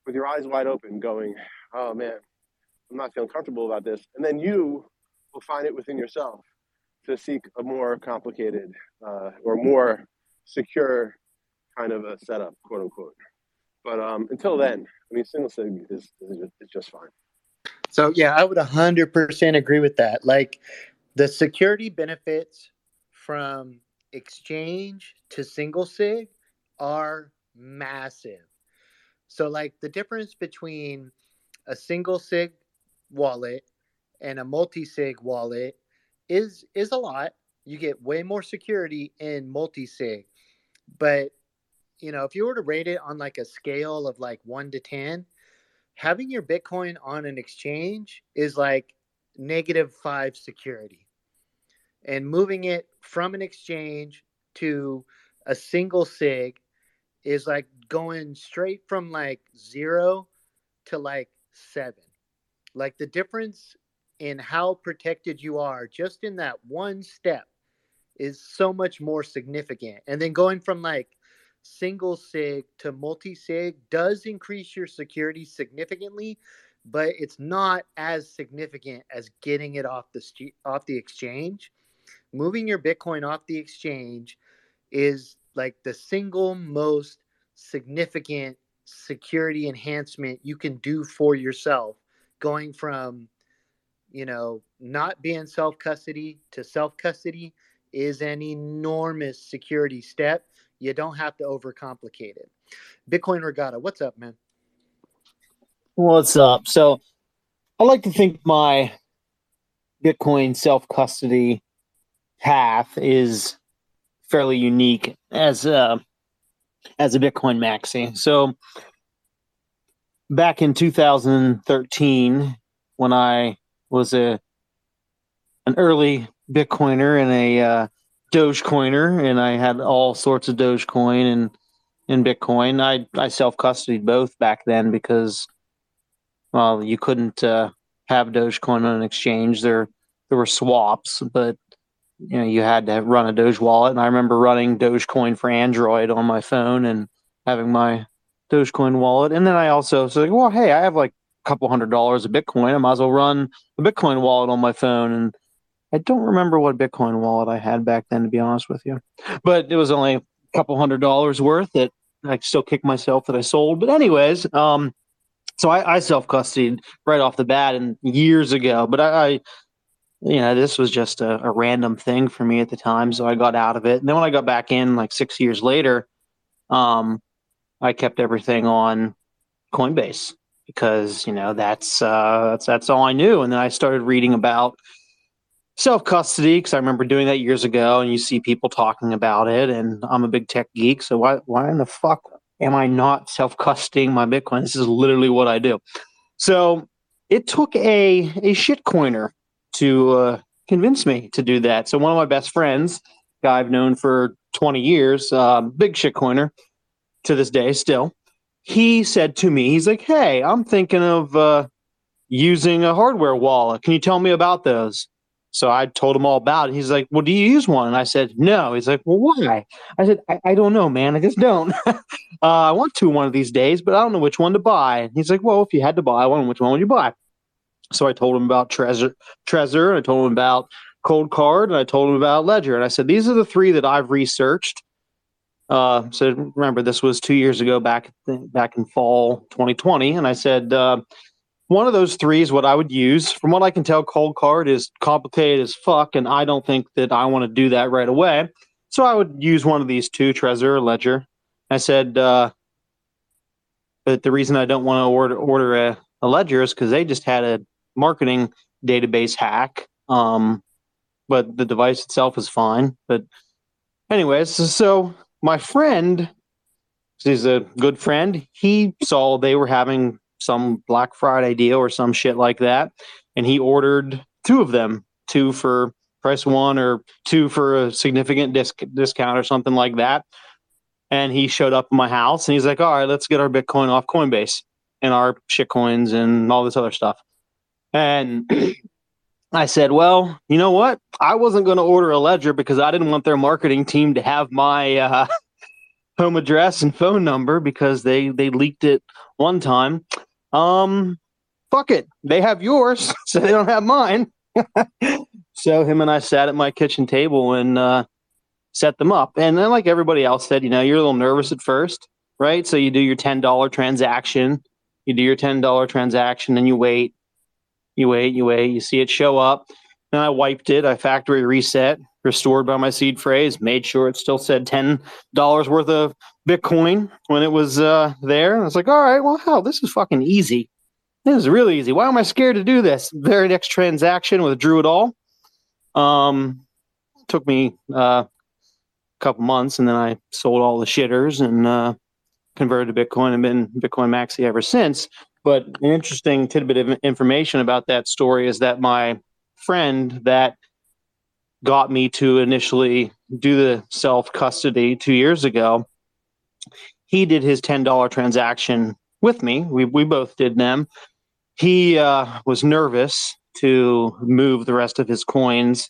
with your eyes wide open going, oh man, I'm not feeling comfortable about this. And then you will find it within yourself to seek a more complicated uh, or more secure kind of a setup, quote unquote. But um, until then, I mean, single sig is, is, is just fine. So yeah, I would 100% agree with that. Like The security benefits from exchange to single sig are massive. So, like the difference between a single sig wallet and a multi sig wallet is is a lot. You get way more security in multi sig, but you know if you were to rate it on like a scale of like one to ten, having your Bitcoin on an exchange is like negative five security, and moving it from an exchange to a single sig is like going straight from like zero to like seven. Like the difference in how protected you are just in that one step is so much more significant. And then going from like single sig to multi sig does increase your security significantly, but it's not as significant as getting it off the off the exchange. Moving your Bitcoin off the exchange is like the single most significant security enhancement you can do for yourself going from you know not being self custody to self custody is an enormous security step you don't have to overcomplicate it bitcoin regatta what's up man What's up? So, I like to think my Bitcoin self custody path is fairly unique as a as a Bitcoin maxi. So, back in 2013, when I was a an early Bitcoiner and a uh, Dogecoiner, and I had all sorts of Dogecoin and in Bitcoin. I I self custodied both back then because well, you couldn't uh, have Dogecoin on an exchange. There there were swaps, but you know you had to run a Doge wallet. And I remember running Dogecoin for Android on my phone and having my Dogecoin wallet. And then I also like, well, hey, I have like a couple hundred dollars of Bitcoin. I might as well run a Bitcoin wallet on my phone. And I don't remember what Bitcoin wallet I had back then, to be honest with you. But it was only a couple hundred dollars worth that I still kick myself that I sold. But anyways, um, so I, I self custodied right off the bat and years ago. But I, I you know, this was just a, a random thing for me at the time, so I got out of it. And then when I got back in, like six years later, um, I kept everything on Coinbase because you know that's uh, that's that's all I knew. And then I started reading about self custody because I remember doing that years ago, and you see people talking about it. And I'm a big tech geek, so why why in the fuck am I not self custodying my Bitcoin? This is literally what I do. So it took a a shitcoiner to uh, convince me to do that. So one of my best friends, guy I've known for 20 years, uh, big shitcoiner to this day still, he said to me, he's like, "Hey, I'm thinking of uh, using a hardware wallet. Can you tell me about those?" So I told him all about it. He's like, "Well, do you use one?" And I said, "No." He's like, "Well, why?" I said, "I, I don't know, man. I just don't. uh, I want to one of these days, but I don't know which one to buy." And he's like, "Well, if you had to buy one, which one would you buy?" So I told him about Trezor, Trezor, and I told him about Coldcard, and I told him about Ledger, and I said these are the three that I've researched. Uh, so remember, this was two years ago, back back in fall 2020, and I said uh, one of those three is what I would use. From what I can tell, Coldcard is complicated as fuck, and I don't think that I want to do that right away. So I would use one of these two, Trezor or Ledger. I said, uh, but the reason I don't want to order order a, a Ledger is because they just had a marketing database hack. Um, but the device itself is fine. But anyways, so my friend, he's a good friend. He saw they were having some Black Friday deal or some shit like that, and he ordered two of them, two for price one or two for a significant disc- discount or something like that. And he showed up at my house and he's like, "All right, let's get our Bitcoin off Coinbase and our shitcoins and all this other stuff." And I said, well, you know what? I wasn't going to order a ledger because I didn't want their marketing team to have my uh, home address and phone number because they they leaked it one time. Um, fuck it, they have yours, so they don't have mine. so him and I sat at my kitchen table and uh, set them up. And then, like everybody else said, you know, you're a little nervous at first, right? So you do your ten dollar transaction, you do your ten dollar transaction, and you wait you wait, you wait, you see it show up. Then I wiped it. I factory reset, restored by my seed phrase, made sure it still said ten dollars worth of Bitcoin when it was uh, there. I was like, all right, well, hell, this is fucking easy. This is really easy. Why am I scared to do this? Very next transaction withdrew it all. Um, took me uh, a couple months, and then I sold all the shitters and uh, converted to Bitcoin and been Bitcoin maxi ever since. But an interesting tidbit of information about that story is that my friend that got me to initially do the self custody two years ago, he did his $10 transaction with me. We, we both did them. He uh, was nervous to move the rest of his coins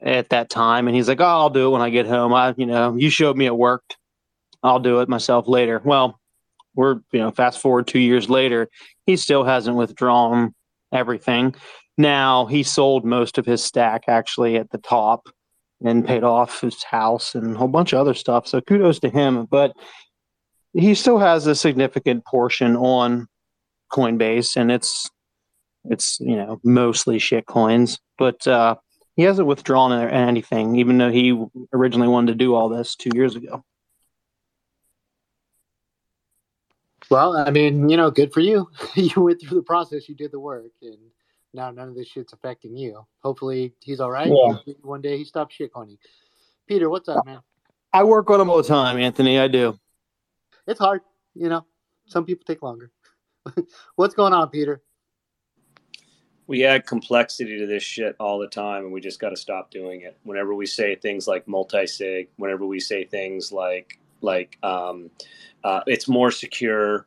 at that time. And he's like, Oh, I'll do it when I get home. I, you know, you showed me it worked. I'll do it myself later. Well, we're you know fast forward two years later he still hasn't withdrawn everything now he sold most of his stack actually at the top and paid off his house and a whole bunch of other stuff so kudos to him. But he still has a significant portion on coinbase and it's it's you know mostly shit coins. But uh he hasn't withdrawn anything even though he originally wanted to do all this two years ago. Well, I mean, you know, good for you. you went through the process, you did the work, and now none of this shit's affecting you. Hopefully, he's all right. Yeah. One day he stops shitcoining. Peter, what's up, man? I work on them all the time, Anthony. I do. It's hard, you know. Some people take longer. what's going on, Peter? we add complexity to this shit all the time and we just got to stop doing it whenever we say things like multi-sig whenever we say things like like um, uh, it's more secure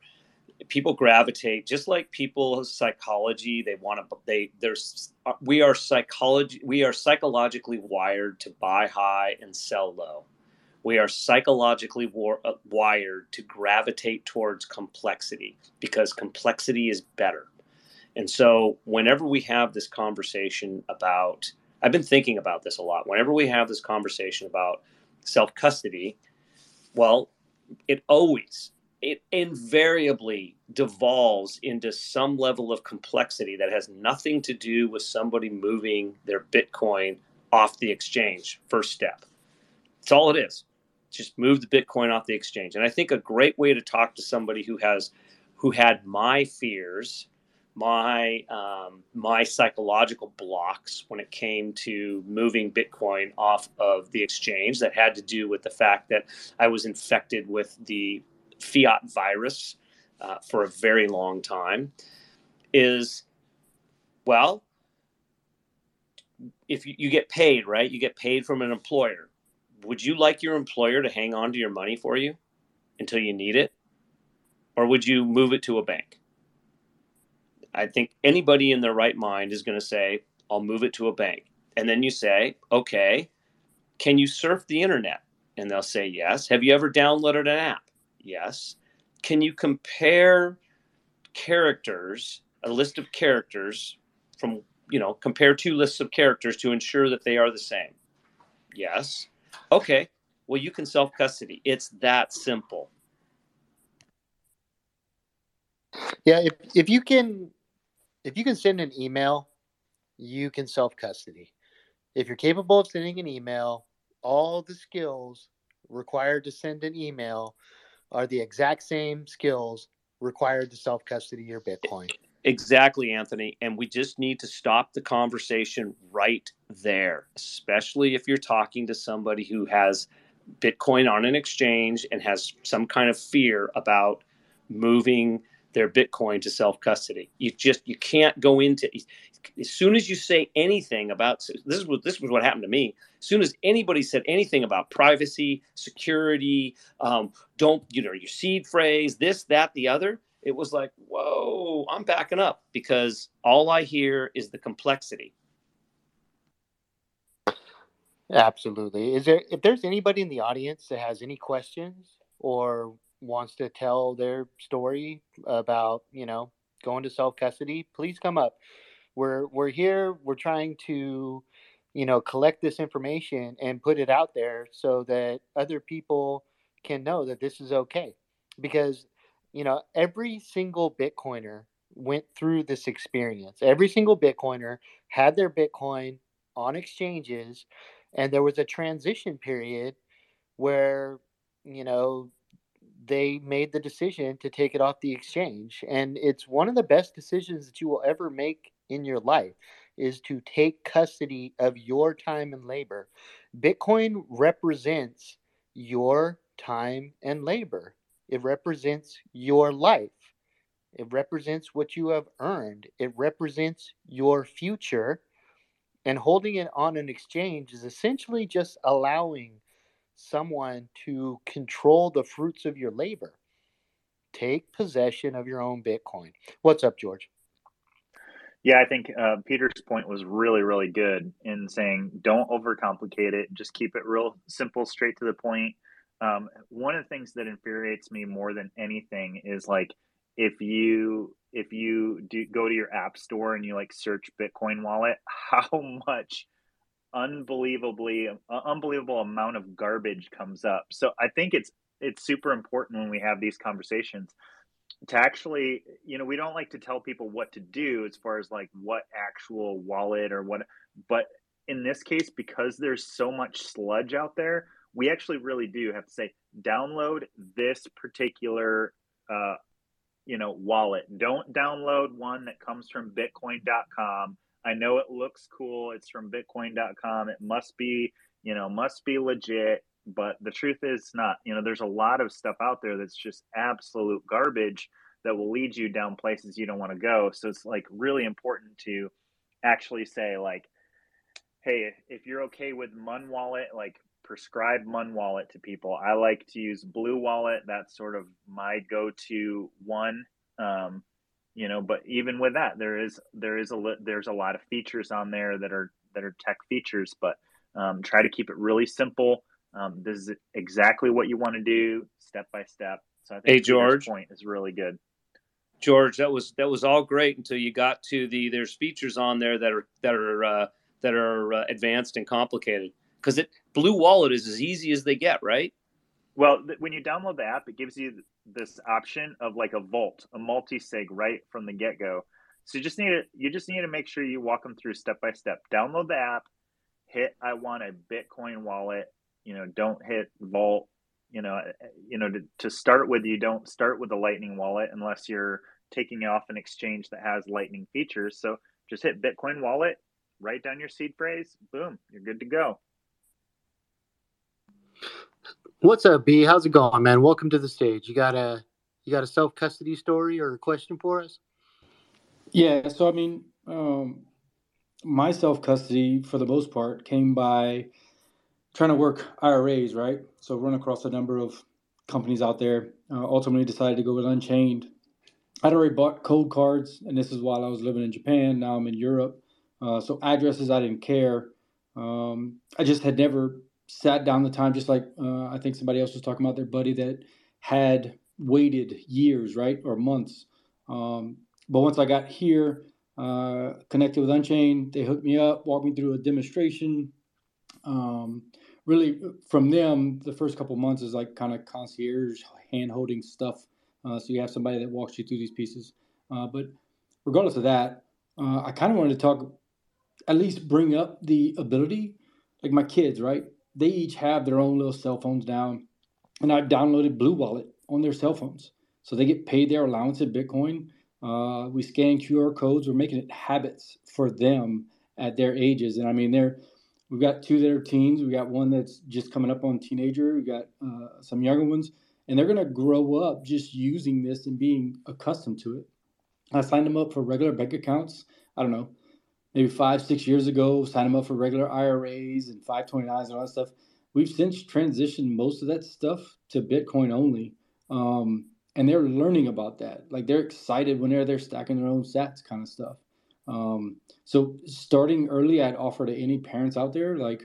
people gravitate just like people psychology they want to they there's we are psychology we are psychologically wired to buy high and sell low. We are psychologically war, uh, wired to gravitate towards complexity because complexity is better. And so whenever we have this conversation about i've been thinking about this a lot whenever we have this conversation about self custody well it always it invariably devolves into some level of complexity that has nothing to do with somebody moving their bitcoin off the exchange first step. That's all it is. Just move the bitcoin off the exchange. And i think a great way to talk to somebody who has who had my fears my um, my psychological blocks when it came to moving Bitcoin off of the exchange that had to do with the fact that I was infected with the fiat virus uh, for a very long time is well if you, you get paid right you get paid from an employer would you like your employer to hang on to your money for you until you need it or would you move it to a bank I think anybody in their right mind is going to say, I'll move it to a bank. And then you say, okay, can you surf the internet? And they'll say, yes. Have you ever downloaded an app? Yes. Can you compare characters, a list of characters from, you know, compare two lists of characters to ensure that they are the same? Yes. Okay. Well, you can self custody. It's that simple. Yeah, if if you can if you can send an email, you can self custody. If you're capable of sending an email, all the skills required to send an email are the exact same skills required to self custody your Bitcoin. Exactly, Anthony. And we just need to stop the conversation right there, especially if you're talking to somebody who has Bitcoin on an exchange and has some kind of fear about moving their Bitcoin to self custody. You just you can't go into as soon as you say anything about this is what this was what happened to me. As soon as anybody said anything about privacy, security, um, don't you know your seed phrase, this, that, the other, it was like, whoa, I'm backing up because all I hear is the complexity. Absolutely. Is there if there's anybody in the audience that has any questions or wants to tell their story about you know going to self custody, please come up. We're we're here. We're trying to you know collect this information and put it out there so that other people can know that this is okay because you know every single bitcoiner went through this experience. Every single Bitcoiner had their Bitcoin on exchanges, and there was a transition period where, you know, they made the decision to take it off the exchange. And it's one of the best decisions that you will ever make in your life is to take custody of your time and labor. Bitcoin represents your time and labor. It represents your life. It represents what you have earned. It represents your future. And holding it on an exchange is essentially just allowing someone to control the fruits of your labor. Take possession of your own Bitcoin. What's up, George? Yeah, I think uh, Peter's point was really, really good in saying don't overcomplicate it. Just keep it real simple, straight to the point. Um, one of the things that infuriates me more than anything is like if you if you do go to your app store and you like search Bitcoin wallet, how much unbelievably uh, unbelievable amount of garbage comes up. So I think it's it's super important when we have these conversations to actually, you know, we don't like to tell people what to do as far as like what actual wallet or what, but in this case, because there's so much sludge out there, we actually really do have to say download this particular uh, you know wallet. Don't download one that comes from bitcoin.com i know it looks cool. It's from bitcoin.com it must be you know must be legit but the truth is not you know there's a lot of stuff out there that's just absolute garbage that will lead you down places you don't want to go so it's like really important to actually say like hey if you're okay with Muun wallet like prescribe Muun Wallet to people. I like to use Blue Wallet. That's sort of my go-to one. Um, you know, but even with that, there is there is a there's a lot of features on there that are that are tech features. But um, try to keep it really simple. Um, this is exactly what you want to do, step by step. So I think hey, George point is really good. George, that was that was all great until you got to the there's features on there that are that are uh, that are uh, advanced and complicated because it Blue Wallet is as easy as they get, right? Well, th- when you download the app, it gives you this option of like a vault, a multi-sig right from the get-go. So you just need to you just need to make sure you walk them through step by step. Download the app, hit I want a Bitcoin wallet. You know, don't hit vault. You know, eh, eh, you know to, to start with, you don't start with a Lightning wallet unless you're taking off an exchange that has Lightning features. So just hit Bitcoin wallet, write down your seed phrase, boom, you're good to go. What's up, B? How's it going, man? Welcome to the stage. You got a you got a self custody story or a question for us? Yeah. So I mean, um, my self custody for the most part came by trying to work IRAs, right? So run across a number of companies out there. Uh, ultimately, decided to go with Unchained. I'd already bought code Coldcards, and this is while I was living in Japan. Now I'm in Europe, uh, so addresses I didn't care. Um, I just had never sat down the time, just like uh, I think somebody else was talking about their buddy that had waited years, right, or months. Um, but once I got here, uh, connected with Unchained, they hooked me up, walked me through a demonstration. Um, really, from them, the first couple months is like kind of concierge hand holding stuff. Uh, so you have somebody that walks you through these pieces. Uh, but regardless of that, uh, I kind of wanted to talk, at least bring up the ability, like my kids, right? they each have their own little cell phones now. And I've downloaded Blue Wallet on their cell phones. So they get paid their allowance in Bitcoin. Uh, we scan QR codes. We're making it habits for them at their ages. And I mean, they're we've got two that are teens. We've got one that's just coming up on teenager. We've got uh, some younger ones, and they're gonna grow up just using this and being accustomed to it. I signed them up for regular bank accounts. I don't know, maybe five, six years ago, Signed them up for regular IRAs and 529s and all that stuff. We've since transitioned most of that stuff to Bitcoin only. Um, and they're learning about that. Like they're excited whenever they're stacking their own sats kind of stuff. Um, so starting early, I'd offer to any parents out there, like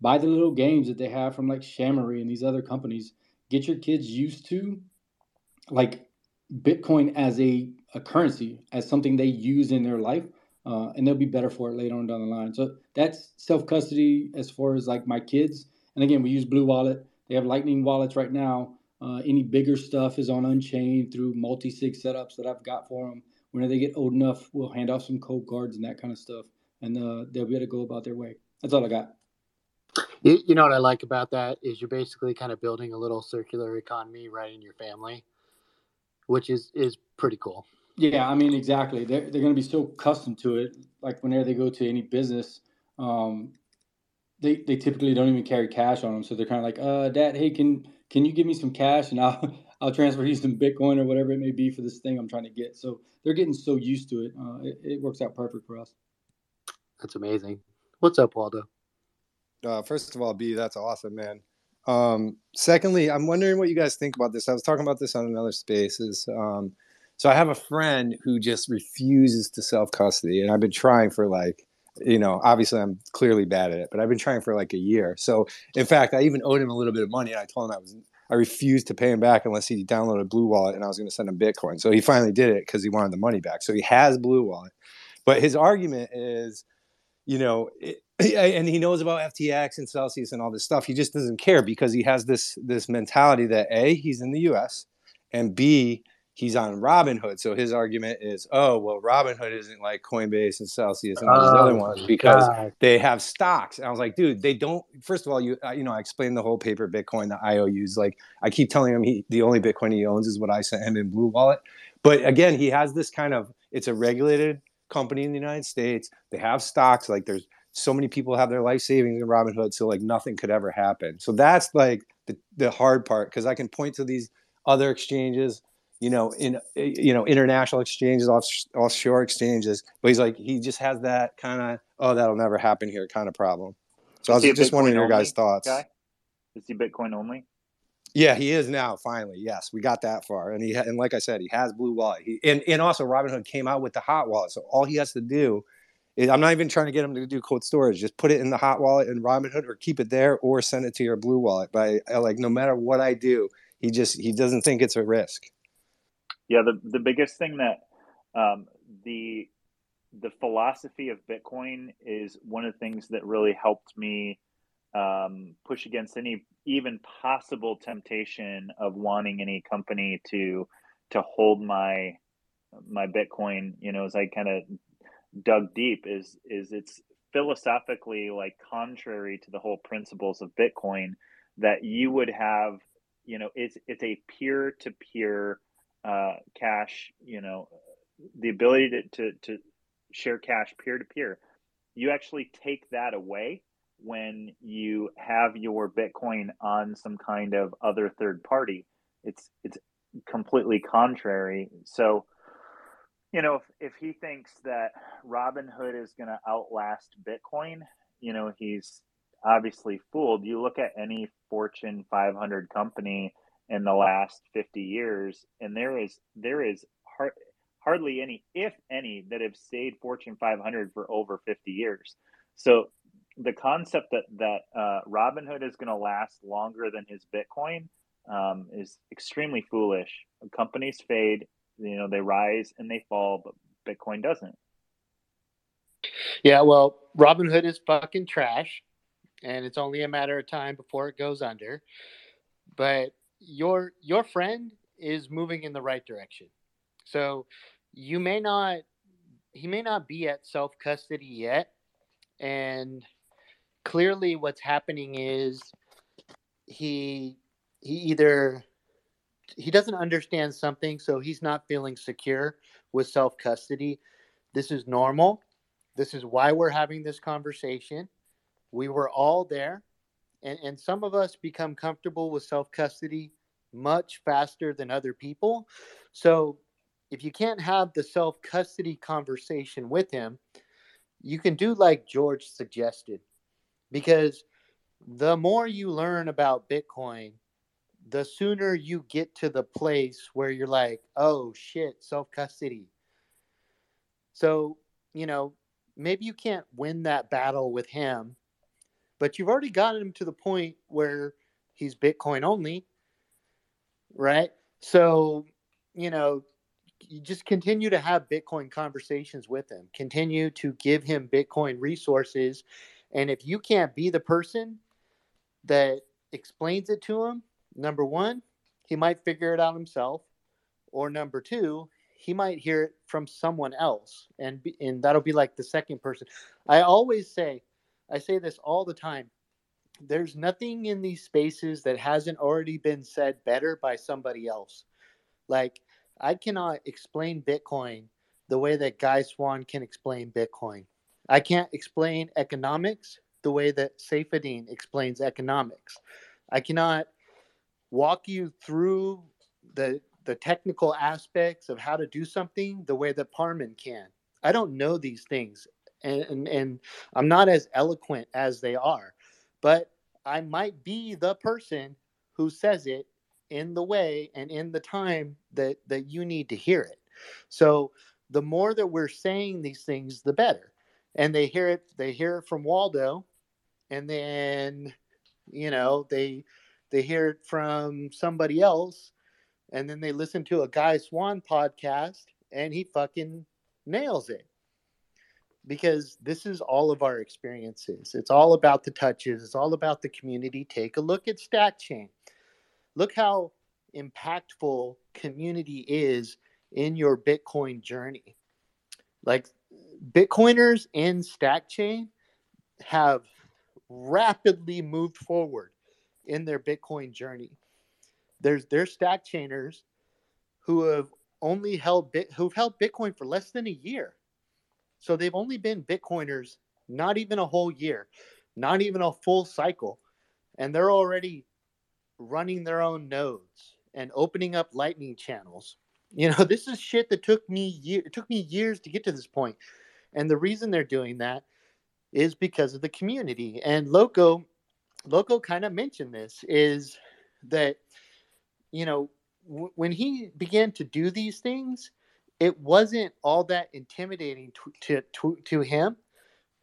buy the little games that they have from like Shamory and these other companies. Get your kids used to like Bitcoin as a, a currency, as something they use in their life uh, and they'll be better for it later on down the line. So that's self custody as far as like my kids. And again, we use Blue Wallet. They have Lightning wallets right now. Uh, any bigger stuff is on Unchained through multi sig setups that I've got for them. When they get old enough, we'll hand off some Coldcards and that kind of stuff, and uh, they'll be able to go about their way. That's all I got. You, you know what I like about that is you're basically kind of building a little circular economy right in your family, which is is pretty cool. Yeah, I mean, exactly. They're, they're going to be so accustomed to it. Like whenever they go to any business, um, they, they typically don't even carry cash on them. So they're kind of like, uh, dad, hey, can, can you give me some cash and I'll, I'll transfer you some Bitcoin or whatever it may be for this thing I'm trying to get. So they're getting so used to it. Uh, it, it works out perfect for us. That's amazing. What's up, Waldo? Uh, first of all, B, that's awesome, man. Um, secondly, I'm wondering what you guys think about this. I was talking about this on another spaces. Um, so I have a friend who just refuses to self custody, and I've been trying for like, you know, obviously I'm clearly bad at it, but I've been trying for like a year. So in fact, I even owed him a little bit of money, and I told him I was I refused to pay him back unless he downloaded Blue Wallet, and I was going to send him Bitcoin. So he finally did it because he wanted the money back. So he has Blue Wallet, but his argument is, you know. It, and he knows about FTX and Celsius and all this stuff. He just doesn't care because he has this this mentality that a he's in the U.S. and b he's on Robinhood. So his argument is, oh well, Robinhood isn't like Coinbase and Celsius and all these Oh, other ones because God. they have stocks. And I was like, dude, they don't. First of all, you you know, I explained the whole paper Bitcoin, the IOUs. Like I keep telling him he the only Bitcoin he owns is what I sent him in Blue Wallet. But again, he has this kind of it's a regulated company in the United States. They have stocks. Like there's so many people have their life savings in Robinhood, so like nothing could ever happen. So that's like the the hard part because I can point to these other exchanges, you know, in eh, you know international exchanges, off, offshore exchanges, but he's like he just has that kind of oh that'll never happen here kind of problem. So I Is he was just wondering your guys' thoughts. Guy? Is he Bitcoin only? Yeah, he is now. Finally, yes, we got that far, and he ha- and like I said, he has Blue Wallet. He, and and also Robinhood came out with the hot wallet, so all he has to do is I'm not even trying to get him to do cold storage. Just put it in the hot wallet in Robinhood, or keep it there, or send it to your Blue Wallet. But I, I, like no matter what I do, he just he doesn't think it's a risk. Yeah, the the biggest thing that um, the the philosophy of Bitcoin is one of the things that really helped me um, push against any even possible temptation of wanting any company to to hold my my Bitcoin. You know, as I kind of dug deep, is is it's philosophically like contrary to the whole principles of Bitcoin that you would have. You know, it's it's a peer to peer uh, cash, you know, the ability to, to, to share cash peer to peer, you actually take that away when you have your Bitcoin on some kind of other third party. It's it's completely contrary. So, you know, if, if he thinks that Robinhood is going to outlast Bitcoin, you know, he's obviously fooled. You look at any Fortune 500 company in the last 50 years and there is there is hard, hardly any if any that have stayed fortune 500 for over 50 years. So the concept that that uh, robinhood is going to last longer than his bitcoin um, is extremely foolish. Companies fade you know they rise and they fall but bitcoin doesn't. Yeah, well, Robinhood is fucking trash, and it's only a matter of time before it goes under. But your your friend is moving in the right direction. So you may not he may not be at self custody yet. And clearly what's happening is he he either he doesn't understand something, so he's not feeling secure with self custody. This is normal. This is why we're having this conversation. We were all there and, and some of us become comfortable with self custody much faster than other people. So if you can't have the self custody conversation with him, you can do like George suggested, because the more you learn about Bitcoin, the sooner you get to the place where you're like, oh shit, self custody. So, you know, maybe you can't win that battle with him but you've already gotten him to the point where he's Bitcoin only, right? So, you know, you just continue to have Bitcoin conversations with him, continue to give him Bitcoin resources. And if you can't be the person that explains it to him, number one, he might figure it out himself. Or number two, he might hear it from someone else and be, and that'll be like the second person i always say i say this all the time. There's nothing in these spaces that hasn't already been said better by somebody else. Like i cannot explain bitcoin the way that guy swan can explain bitcoin. I can't explain economics the way that Saifedean explains economics. I cannot walk you through the the technical aspects of how to do something the way that Parman can. I don't know these things and, and, and I'm not as eloquent as they are, but I might be the person who says it in the way and in the time that that you need to hear it. So the more that we're saying these things, the better. And they hear it, they hear it from Waldo, and then you know they they hear it from somebody else, and then they listen to a Guy Swan podcast and he fucking nails it. Because this is all of our experiences. It's all about the touches, it's all about the community. Take a look at StackChain. Look how impactful community is in your Bitcoin journey. Like Bitcoiners in StackChain have rapidly moved forward in their Bitcoin journey there's there's Stackchainers who have only held bit who've held Bitcoin for less than a year. So they've only been Bitcoiners not even a whole year, not even a full cycle. And they're already running their own nodes and opening up lightning channels. You know, this is shit that took me year it took me years to get to this point. And the reason they're doing that is because of the community. And Loco Loco kind of mentioned this is that you know, w- when he began to do these things, it wasn't all that intimidating to, to, to, him.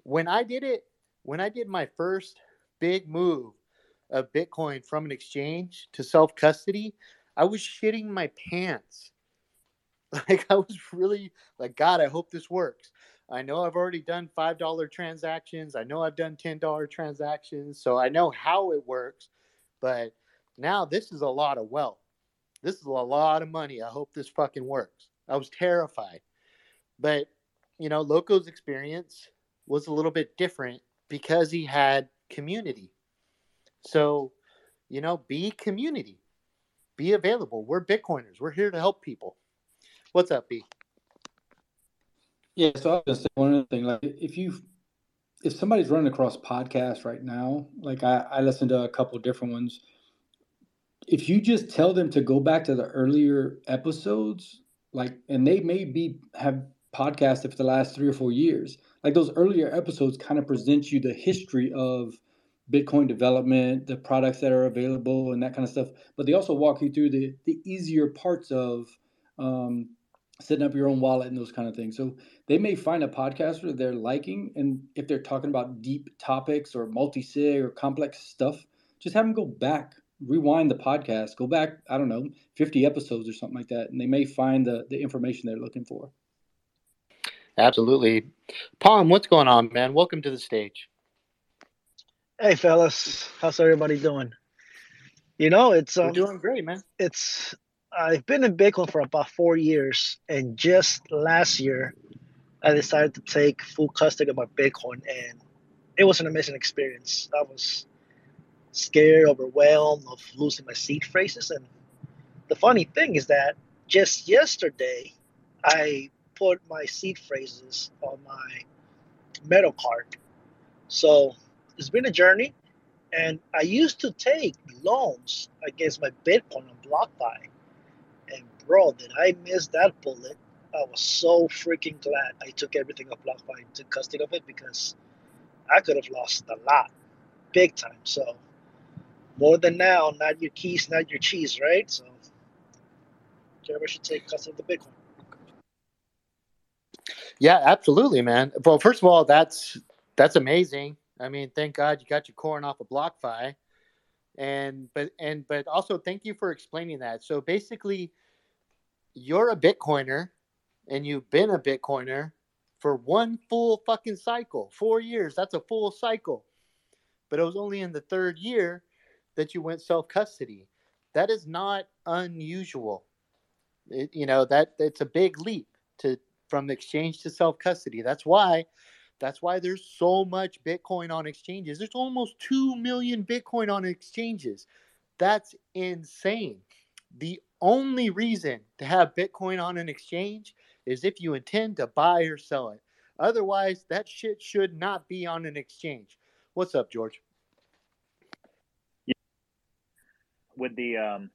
When I did it, when I did my first big move of Bitcoin from an exchange to self custody, I was shitting my pants. Like, I was really like, God, I hope this works. I know I've already done $5 transactions. I know I've done $10 transactions. So I know how it works. But now this is a lot of wealth. This is a lot of money. I hope this fucking works. I was terrified. But, you know, Loco's experience was a little bit different because he had community. So, you know, be community, be available. We're Bitcoiners. We're here to help people. What's up, B? Yeah, so I was gonna say one other thing. Like, if you, if somebody's running across podcasts right now, like I, I listen to a couple different ones if you just tell them to go back to the earlier episodes, like, and they may be have podcasted for the last three or four years, like those earlier episodes kind of present you the history of Bitcoin development, the products that are available, and that kind of stuff. But they also walk you through the the easier parts of um, setting up your own wallet and those kind of things. So they may find a podcaster they're liking, and if they're talking about deep topics or multi sig or complex stuff, just have them go back rewind the podcast, go back, I don't know, 50 episodes or something like that, and they may find the, the information they're looking for. Absolutely. Palm, what's going on, man? Welcome to the stage. Hey, fellas. How's everybody doing? You know, it's um, We're doing great, man. It's I've been in Bitcoin for about four years, and just last year, I decided to take full custody of my Bitcoin, and it was an amazing experience. I was scared, overwhelmed of losing my seed phrases. And the funny thing is that just yesterday, I put my seed phrases on my metal card. So it's been a journey. And I used to take loans against my Bitcoin on BlockFi. And bro, did I miss that bullet? I was so freaking glad I took everything off BlockFi and took custody of it because I could have lost a lot, big time. So more than now, not your keys, not your cheese, right? So Jeremy should take custody of the Bitcoin. Yeah, absolutely, man. Well, first of all, that's that's amazing. I mean, thank God you got your corn off of BlockFi, and but and but also thank you for explaining that. So basically, you're a Bitcoiner, and you've been a Bitcoiner for one full fucking cycle, four years. That's a full cycle, but it was only in the third year that you went self custody. That is not unusual. It, you know that it's a big leap to from exchange to self custody. That's why that's why there's so much Bitcoin on exchanges. There's almost 2 million Bitcoin on exchanges. That's insane. The only reason to have Bitcoin on an exchange is if you intend to buy or sell it. Otherwise, that shit should not be on an exchange. What's up, George? With the um,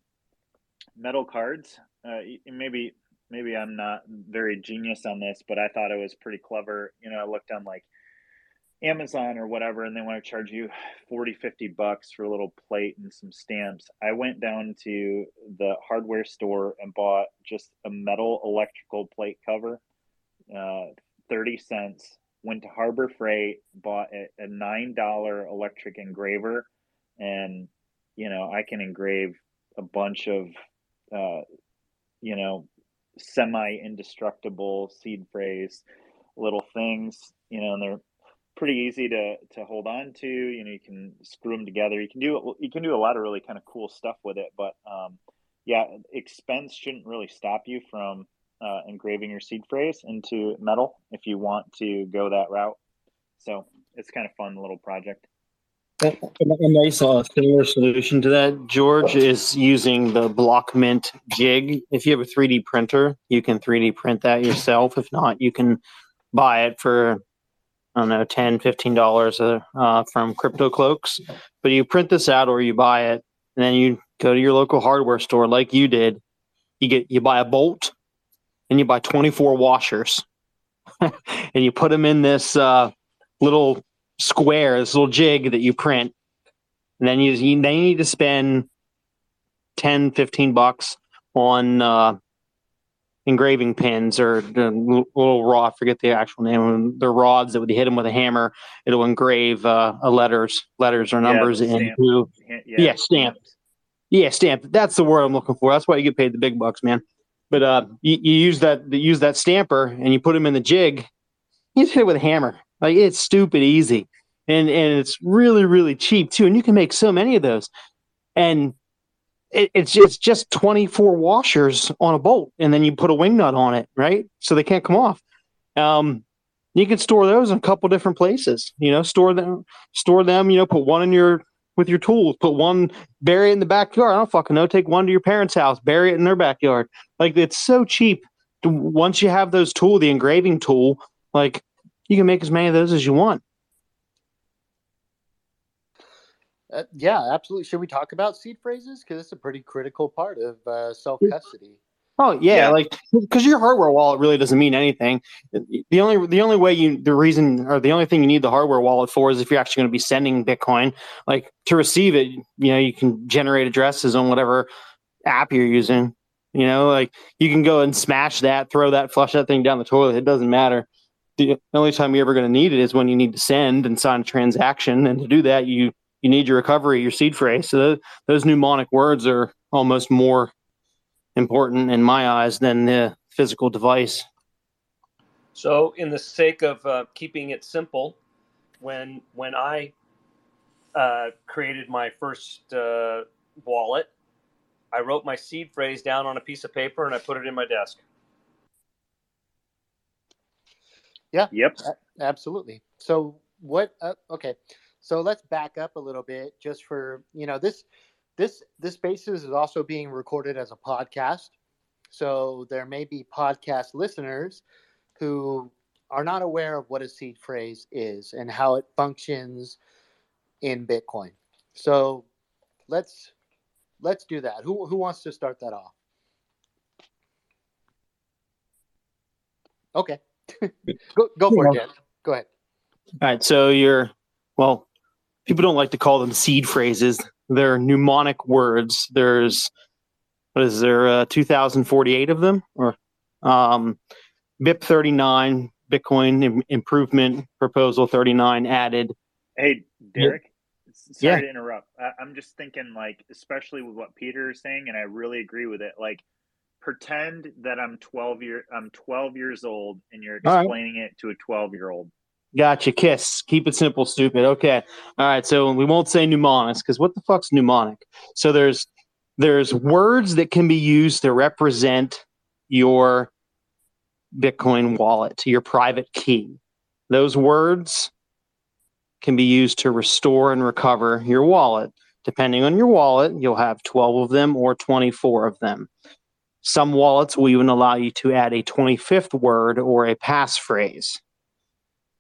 metal cards, uh, maybe maybe I'm not very genius on this, but I thought it was pretty clever. You know, I looked on like Amazon or whatever, and they want to charge you 40, 50 bucks for a little plate and some stamps. I went down to the hardware store and bought just a metal electrical plate cover, uh, 30 cents. Went to Harbor Freight, bought a, a $9 electric engraver, and, you know, I can engrave a bunch of, uh, you know, semi indestructible seed phrase little things, you know, and they're pretty easy to to hold on to. You know, you can screw them together. You can do you can do a lot of really kind of cool stuff with it. But um, yeah, expense shouldn't really stop you from uh, engraving your seed phrase into metal if you want to go that route. So it's kind of fun little project. A nice uh, similar solution to that, George, is using the Blockmit jig. If you have a 3D printer, you can 3D print that yourself. If not, you can buy it for I don't know, 10 $15 uh, uh, from Crypto Cloaks. But you print this out or you buy it, and then you go to your local hardware store like you did. You get you buy a bolt and you buy 24 washers and you put them in this uh, little square, this little jig that you print. And then you, you then you need to spend 10, 15 bucks on uh, engraving pins or the little raw. I forget the actual name. The rods that would hit them with a hammer. It'll engrave uh, a letters, letters or numbers yeah, into. Yeah, yeah, stamp. Yeah, stamp. That's the word I'm looking for. That's why you get paid the big bucks, man. But uh, you, you use that you use that stamper and you put them in the jig. You just hit it with a hammer. Like it's stupid easy, and and it's really really cheap too. And you can make so many of those. And it, it's just, it's just 24 washers on a bolt and then you put a wing nut on it right? So they can't come off. Um, you can store those in a couple different places you know store them store them you know put one in your with your tools put one bury it in the backyard. I don't fucking know. Take one to your parents house bury it in their backyard. Like it's so cheap. Once you have those tool the engraving tool like you can make as many of those as you want Uh, yeah, absolutely. Should we talk about seed phrases? Because it's a pretty critical part of uh, self custody. Oh yeah, Yeah. like because your hardware wallet really doesn't mean anything. The only the only way you the reason or the only thing you need the hardware wallet for is if you're actually going to be sending Bitcoin. Like to receive it, you know, you can generate addresses on whatever app you're using. You know, like you can go and smash that, throw that, flush that thing down the toilet. It doesn't matter. The only time you're ever going to need it is when you need to send and sign a transaction. And to do that, you you need your recovery, your seed phrase. So those, those mnemonic words are almost more important in my eyes than the physical device. So, in the sake of uh, keeping it simple, when when I uh, created my first uh, wallet, I wrote my seed phrase down on a piece of paper and I put it in my desk. Yeah. Yep. absolutely. So what? Uh, okay. So let's back up a little bit, just for you know this this this basis is also being recorded as a podcast. So there may be podcast listeners who are not aware of what a seed phrase is and how it functions in Bitcoin. So let's let's do that. Who who wants to start that off? Okay. go go for it, Dan. Go ahead. All right, so you're well, people don't like to call them seed phrases. They're mnemonic words. There's what is there uh, 2048 of them or um BIP 39 Bitcoin Im- improvement proposal 39 added. Hey, Derek. Yeah. Sorry Yeah. to interrupt. I, I'm just thinking, like, especially with what Peter is saying, and I really agree with it. Like, pretend that I'm 12 year I'm 12 years old, and you're All right. explaining it to a 12 year old. Gotcha. Kiss. Keep it simple, stupid. Okay. All right. So we won't say mnemonics because what the fuck's mnemonic? So there's there's words that can be used to represent your Bitcoin wallet, your private key. Those words can be used to restore and recover your wallet. Depending on your wallet, you'll have 12 of them or 24 of them. Some wallets will even allow you to add a 25th word or a passphrase.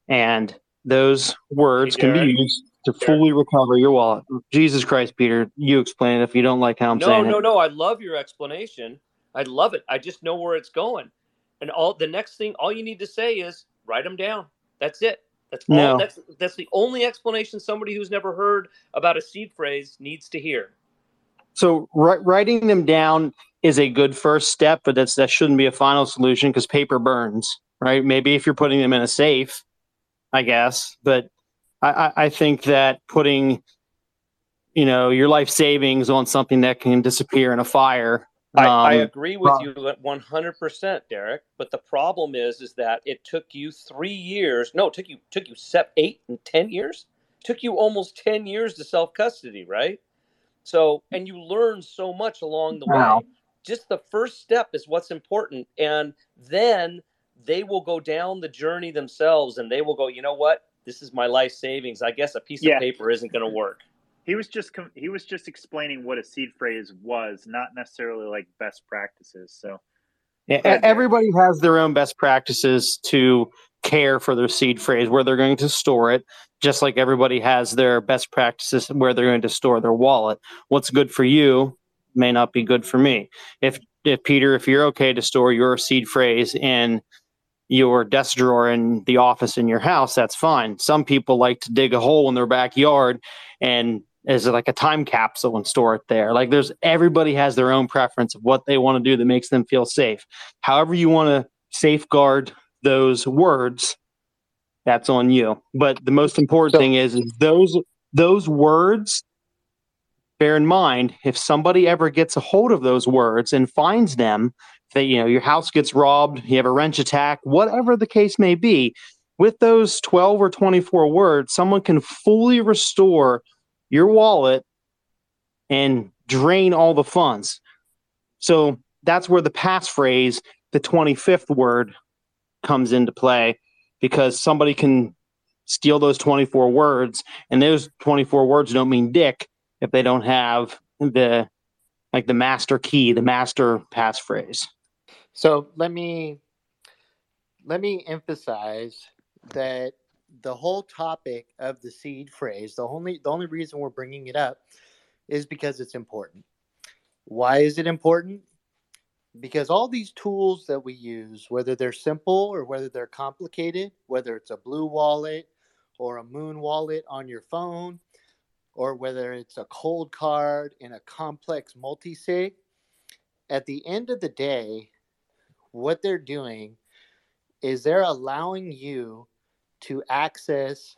And those words Hey, can be used to fully recover your wallet. Jesus Christ, Peter, you explain it if you don't like how I'm no, saying no, no, no. I love your explanation. I love it. I just know where it's going. And all the next thing, all you need to say is write them down. That's it. That's all. No. That's that's the only explanation somebody who's never heard about a seed phrase needs to hear. So writing them down is a good first step, but that's that shouldn't be a final solution because paper burns, right? Maybe if you're putting them in a safe, I guess. But I, I, I think that putting, you know, your life savings on something that can disappear in a fire. I, I um, agree with you one hundred percent, Derek. But the problem is, is that it took you three years. No, it took you took you sep eight and ten years. took you almost ten years to self custody, right? So, and you learn so much along the Wow. way. Just the first step is what's important, and then they will go down the journey themselves, and they will go. You know what? This is my life savings. I guess a piece Yeah. of paper isn't going to work. He was just com- he was just explaining what a seed phrase was, not necessarily like best practices. So Yeah, Go ahead, everybody has their own best practices to care for their seed phrase, where they're going to store it, just like everybody has their best practices where they're going to store their wallet. What's good for you may not be good for me. If if Peter, if you're okay to store your seed phrase in your desk drawer in the office in your house, that's fine. Some people like to dig a hole in their backyard and as like a time capsule and store it there. Like there's everybody has their own preference of what they want to do that makes them feel safe. However you want to safeguard those words, that's on you. But the most important thing is, is those those words bear in mind if somebody ever gets a hold of those words and finds them that you know your house gets robbed you have a wrench attack whatever the case may be with those 12 or 24 words someone can fully restore your wallet and drain all the funds. So that's where the passphrase the 25th word comes into play because somebody can steal those 24 words and those 24 words don't mean dick if they don't have the like the master key the master passphrase So let me let me emphasize that the whole topic of the seed phrase, the only the only reason we're bringing it up is because it's important. Why is it important? Because all these tools that we use, whether they're simple or whether they're complicated, whether it's a blue wallet or a Muun wallet on your phone, or whether it's a Coldcard in a complex multi-sig, at the end of the day, what they're doing is they're allowing you to access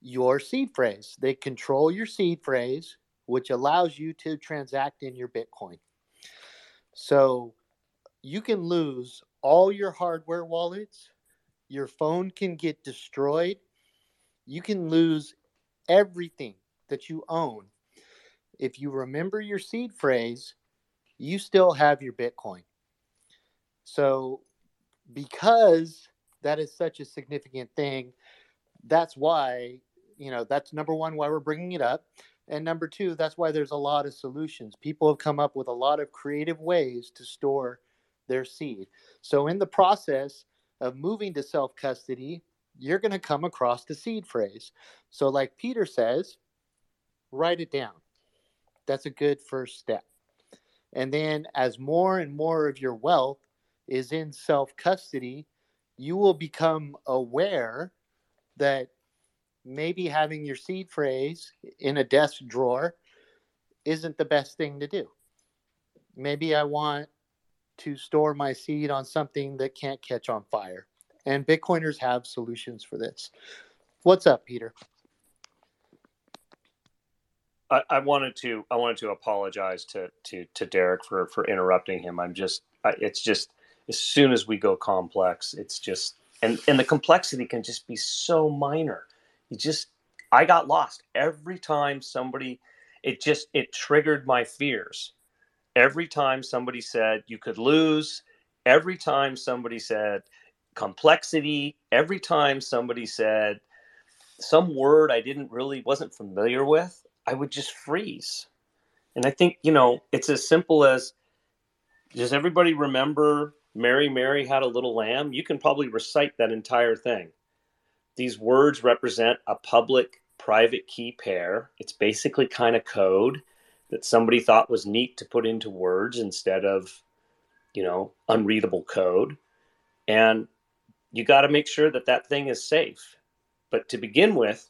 your seed phrase. They control your seed phrase, which allows you to transact in your Bitcoin. So you can lose all your hardware wallets, your phone can get destroyed, you can lose everything that you own. If you remember your seed phrase, you still have your Bitcoin. So, because that is such a significant thing, that's why, you know, that's number one, why we're bringing it up. And number two, that's why there's a lot of solutions. People have come up with a lot of creative ways to store their seed. So, in the process of moving to self custody, you're going to come across the seed phrase. So, like Peter says, write it down. That's a good first step. And then, as more and more of your wealth is in self custody, you will become aware that maybe having your seed phrase in a desk drawer isn't the best thing to do. Maybe I want to store my seed on something that can't catch on fire. And Bitcoiners have solutions for this. What's up, Peter? I, I wanted to I wanted to apologize to to to Derek for for interrupting him. I'm just I, it's just as soon as we go complex, it's just and and the complexity can just be so minor. You just I got lost every time somebody it just it triggered my fears. Every time somebody said you could lose every time somebody said complexity, every time somebody said some word I didn't really wasn't familiar with, I would just freeze. And I think, you know, it's as simple as does everybody remember Mary Mary had a little lamb? You can probably recite that entire thing. These words represent a public private key pair. It's basically kind of code that somebody thought was neat to put into words instead of, you know, unreadable code. And you got to make sure that that thing is safe. But to begin with,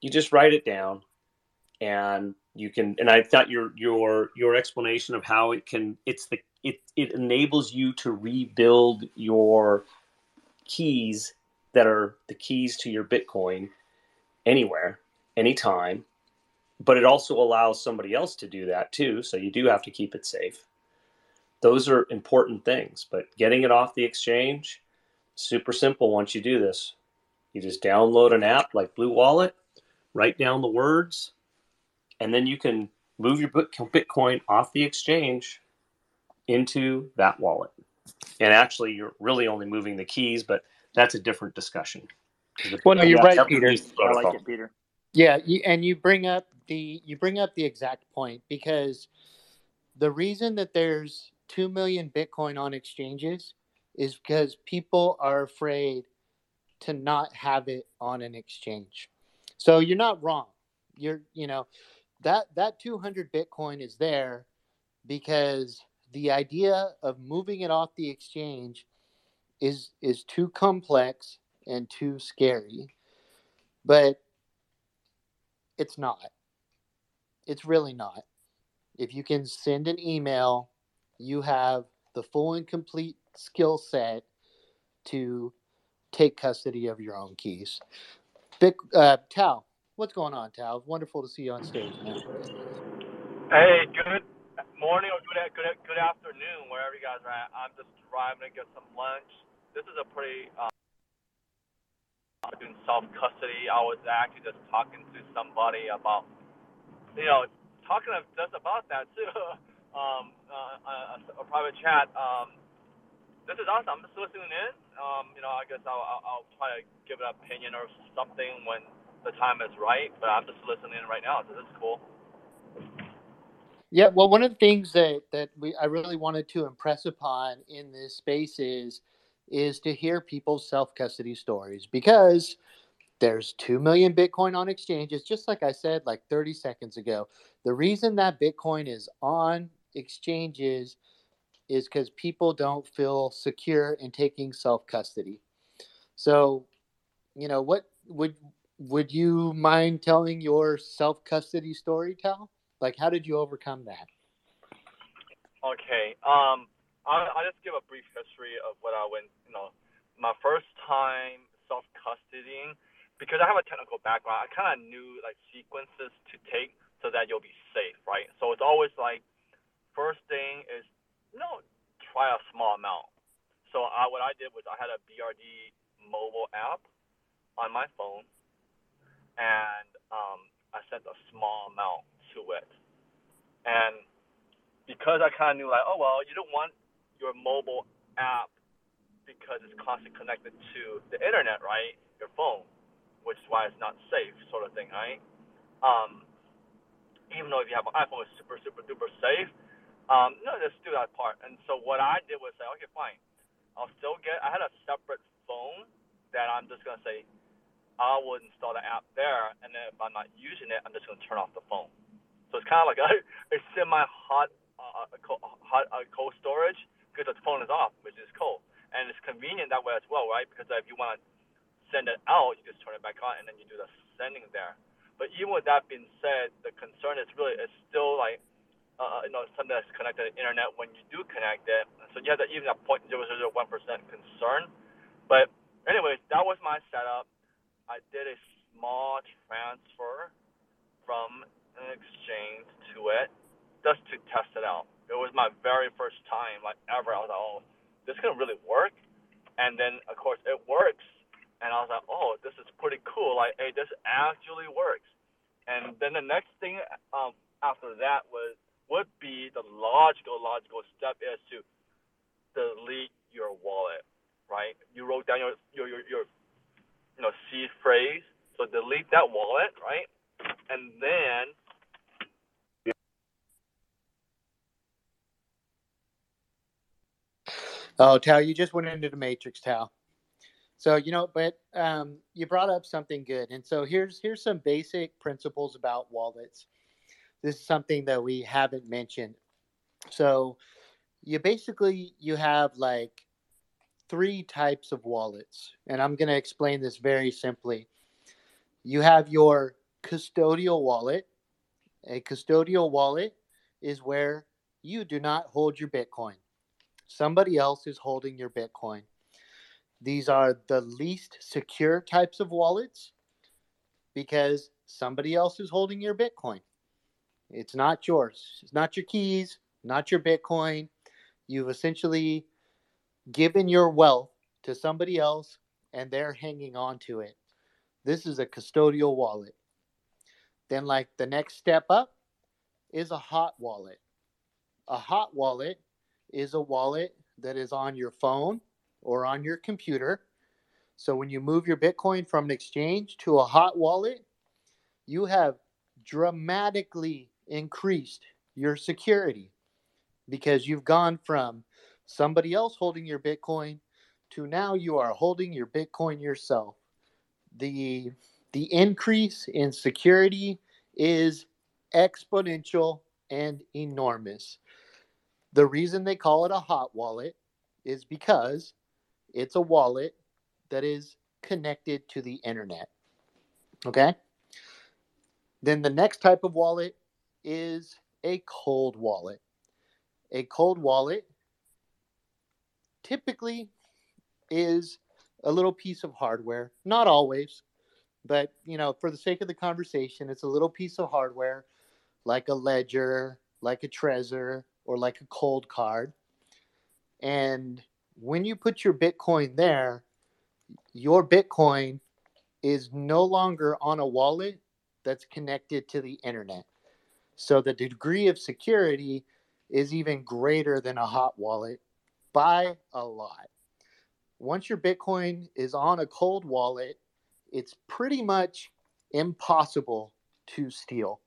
you just write it down and you can and I thought your your your explanation of how it can it's the it it enables you to rebuild your keys that are the keys to your Bitcoin anywhere, anytime. But it also allows somebody else to do that too. So you do have to keep it safe. Those are important things. But getting it off the exchange, super simple once you do this. You just download an app like Blue Wallet, write down the words, and then you can move your Bitcoin off the exchange into that wallet. And actually, you're really only moving the keys, but that's a different discussion. Well, no, you're right, Peter. I like it, Peter. Yeah, you, and you bring up the you bring up the exact point because the reason that there's two million Bitcoin on exchanges is because people are afraid to not have it on an exchange. So you're not wrong. You're you know that that 200 Bitcoin is there because the idea of moving it off the exchange is is too complex and too scary but it's not. It's really not. If you can send an email you have the full and complete skill set to take custody of your own keys. Big, uh, Tal, what's going on, Tal? Wonderful to see you on stage, man. Hey, good morning or good good good afternoon, wherever you guys are at. I'm just driving to get some lunch. This is a pretty um, doing self custody. I was actually just talking to somebody about, you know, talking just about that too. um, uh, a, a private chat. Um, this is awesome. I'm just listening in. Um, you know, I guess I'll, I'll, I'll try to give an opinion or something when the time is right. But I'm just listening in right now. So this is cool. Yeah, well, one of the things that that we I really wanted to impress upon in this space is is to hear people's self custody stories because there's 2 million Bitcoin on exchanges, just like I said like 30 seconds ago. The reason that Bitcoin is on exchanges is because people don't feel secure in taking self custody. So, you know, what would would you mind telling your self custody story, Tal? Like, how did you overcome that? Okay. Um, I'll, I'll just give a brief history of what I went. You know, my first time self custodying because I have a technical background. I kind of knew like sequences to take so that you'll be safe, right? So it's always like first thing is you know try a small amount. So I, what I did was I had a BRD mobile app on my phone, and um, I sent a small amount to it. And because I kind of knew like, oh well, you don't want your mobile app because it's constantly connected to the internet, right? Your phone, which is why it's not safe, sort of thing, right? Um, even though if you have an iPhone, it's super, super duper safe. Um, no, just do that part. And so what I did was say, okay, fine. I'll still get. I had a separate phone that I'm just gonna say I will install the app there, and then if I'm not using it, I'm just gonna turn off the phone. So it's kind of like a, a semi-hot, uh, hot uh, cold storage because the phone is off, which is cold, and it's convenient that way as well, right? Because if you want to send it out, you just turn it back on, and then you do the sending there. But even with that being said, the concern is really it's still like uh, you know something that's connected to the internet when you do connect it. So you have that even a 0.0001% concern. But anyways, that was my setup. I did a small transfer from an exchange to it just to test it out. It was my very first time, like ever. I was like, oh, this is gonna really work. And then of course it works, and I was like, oh, this is pretty cool. Like, hey, this actually works. And then the next thing um, after that was would be the logical logical step is to delete your wallet, right? You wrote down your your your, your you know seed phrase, so delete that wallet, right? And then Oh, Tao, you just went into the matrix, Tao. So you know, but um, you brought up something good, and so here's here's some basic principles about wallets. This is something that we haven't mentioned. So you basically you have like three types of wallets, and I'm going to explain this very simply. You have your custodial wallet. A custodial wallet is where you do not hold your Bitcoin. Somebody else is holding your Bitcoin. These are the least secure types of wallets because somebody else is holding your Bitcoin. It's not yours. It's not your keys, not your Bitcoin. You've essentially given your wealth to somebody else and they're hanging on to it. This is a custodial wallet. Then, like the next step up is a hot wallet. A hot wallet is a wallet that is on your phone or on your computer. So when you move your Bitcoin from an exchange to a hot wallet, you have dramatically increased your security because you've gone from somebody else holding your Bitcoin to now you are holding your Bitcoin yourself. The the increase in security is exponential and enormous. The reason they call it a hot wallet is because it's a wallet that is connected to the internet. Okay? Then the next type of wallet is a cold wallet. A cold wallet typically is a little piece of hardware, not always, but you know, for the sake of the conversation, it's a little piece of hardware like a ledger, like a Trezor, or like a Coldcard. And when you put your Bitcoin there, your Bitcoin is no longer on a wallet that's connected to the internet. So the degree of security is even greater than a hot wallet by a lot. Once your Bitcoin is on a cold wallet, it's pretty much impossible to steal.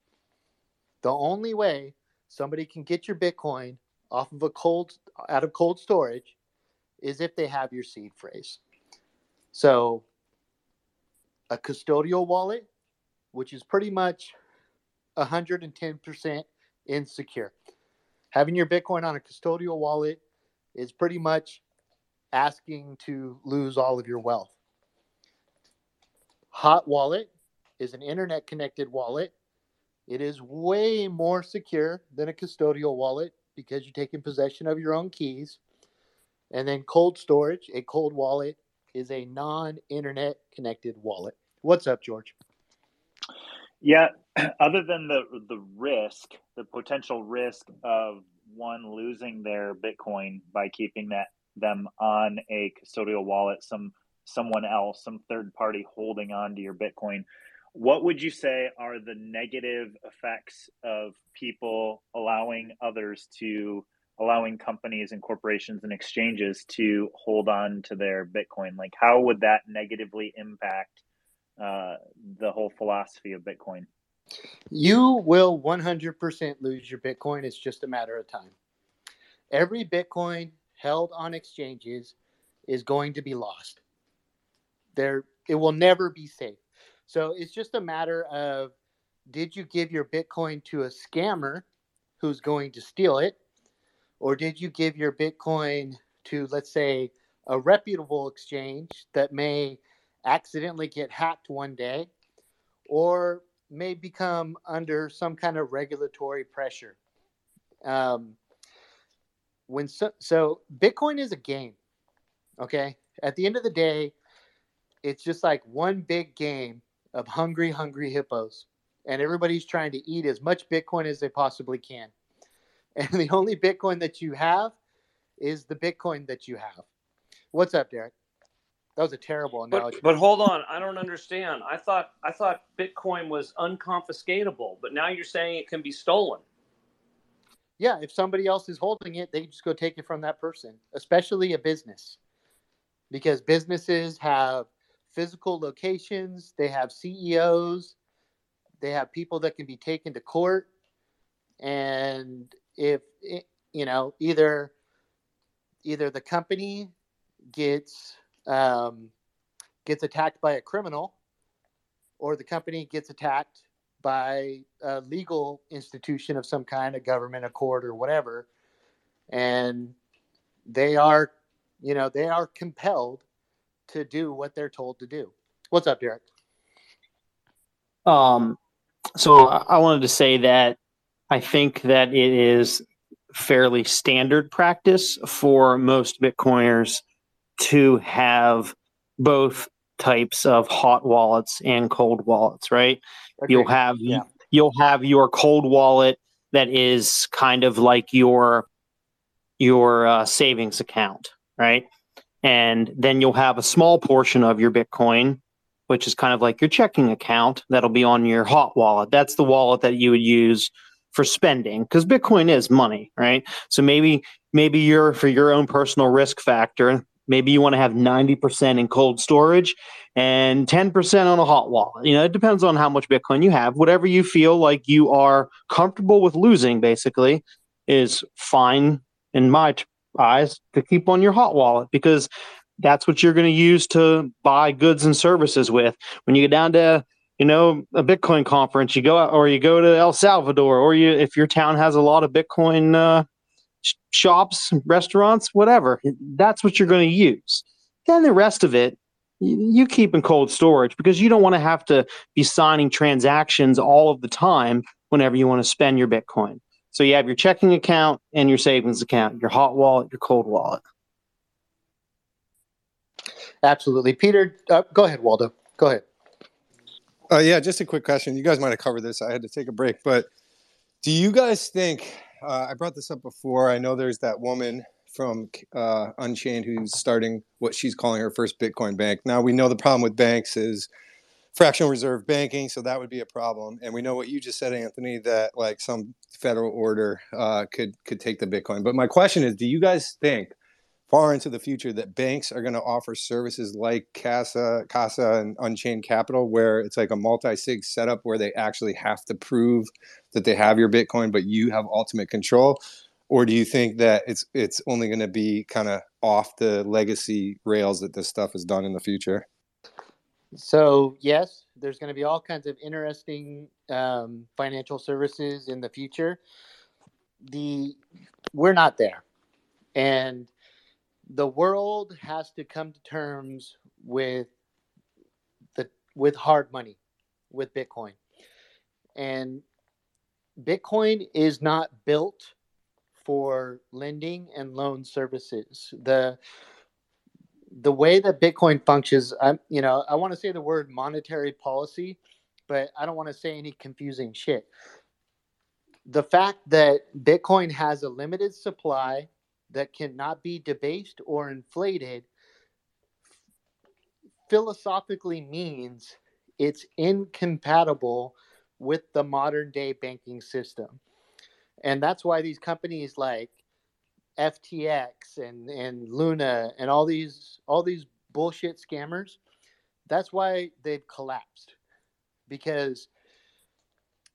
The only way somebody can get your Bitcoin off of a cold out of cold storage is if they have your seed phrase. So a custodial wallet, which is pretty much 110% insecure. Having your Bitcoin on a custodial wallet is pretty much asking to lose all of your wealth. Hot Wallet is an internet connected wallet. It is way more secure than a custodial wallet because you're taking possession of your own keys. And then cold storage, a cold wallet, is a non internet connected wallet. What's up, George? Yeah, other than the the risk, the potential risk of one losing their Bitcoin by keeping that them on a custodial wallet, some someone else, some third party holding on to your Bitcoin. What would you say are the negative effects of people allowing others to allowing companies and corporations and exchanges to hold on to their Bitcoin? Like, how would that negatively impact uh, the whole philosophy of Bitcoin? You will 100% lose your Bitcoin. It's just a matter of time. Every Bitcoin held on exchanges is going to be lost. There, it will never be safe. So it's just a matter of did you give your Bitcoin to a scammer who's going to steal it? Or did you give your Bitcoin to, let's say, a reputable exchange that may accidentally get hacked one day or may become under some kind of regulatory pressure? Um, when so, so Bitcoin is a game, okay? At the end of the day, it's just like one big game of hungry, hungry hippos. And everybody's trying to eat as much Bitcoin as they possibly can. And the only Bitcoin that you have is the Bitcoin that you have. What's up, Derek? That was a terrible analogy. But, but hold on, I don't understand. I thought I thought Bitcoin was unconfiscatable, but now you're saying it can be stolen. yeah, if somebody else is holding it, they just go take it from that person, especially a business. Because businesses have physical locations, they have CEOs, they have people that can be taken to court. And if you know, either either the company gets um, gets attacked by a criminal or the company gets attacked by a legal institution of some kind, a government, a court, or whatever, and they are, you know, they are compelled to do what they're told to do. What's up, Derek? Um, so I I wanted to say that I think that it is fairly standard practice for most Bitcoiners to have both types of hot wallets and cold wallets, right? You'll have Yeah. you'll have your cold wallet that is kind of like your your uh, savings account, right? And then you'll have a small portion of your Bitcoin, which is kind of like your checking account that'll be on your hot wallet. That's the wallet that you would use for spending because Bitcoin is money, right? So maybe maybe you're for your own personal risk factor, maybe you want to have 90% in cold storage and 10% on a hot wallet. You know, it depends on how much Bitcoin you have. Whatever you feel like you are comfortable with losing basically is fine in my t- eyes to keep on your hot wallet because that's what you're going to use to buy goods and services with. When you get down to you know a Bitcoin conference, you go out or you go to El Salvador, or you if your town has a lot of Bitcoin uh, shops, restaurants, whatever. That's what you're going to use. Then the rest of it you keep in cold storage because you don't want to have to be signing transactions all of the time whenever you want to spend your Bitcoin. So you have your checking account and your savings account, your hot wallet, your cold wallet. Absolutely. Peter, uh, go ahead, Waldo. Go ahead. Uh, yeah, just a quick question. You guys might have covered this. I had to take a break, but do you guys think? Uh, I brought this up before. I know there's that woman from uh, Unchained who's starting what she's calling her first Bitcoin bank. Now we know the problem with banks is fractional reserve banking, so that would be a problem. And we know what you just said, Anthony, that like some federal order uh, could could take the Bitcoin. But my question is, do you guys think far into the future that banks are going to offer services like Casa, Casa, and Unchained Capital, where it's like a multi-sig setup where they actually have to prove that they have your Bitcoin, but you have ultimate control? Or do you think that it's it's only going to be kind of off the legacy rails that this stuff is done in the future? So yes, there's going to be all kinds of interesting um, financial services in the future. The we're not there, and the world has to come to terms with the with hard money, with Bitcoin, and Bitcoin is not built for lending and loan services. The the way that Bitcoin functions, I'm, you know, I want to say the word monetary policy, but I don't want to say any confusing shit. The fact that Bitcoin has a limited supply that cannot be debased or inflated philosophically means it's incompatible with the modern day banking system. And that's why these companies like FTX and and Luna and all these all these bullshit scammers, that's why they've collapsed because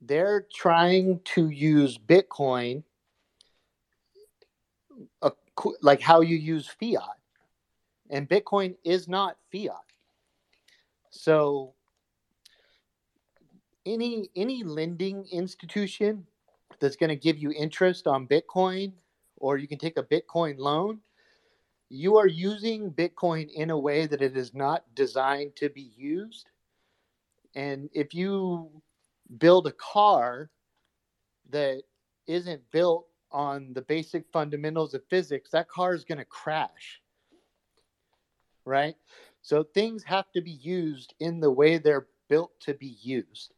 they're trying to use Bitcoin a, like how you use fiat, and Bitcoin is not fiat. So any any lending institution that's going to give you interest on Bitcoin or you can take a Bitcoin loan, you are using Bitcoin in a way that it is not designed to be used. And if you build a car that isn't built on the basic fundamentals of physics, that car is going to crash. Right? So things have to be used in the way they're built to be used.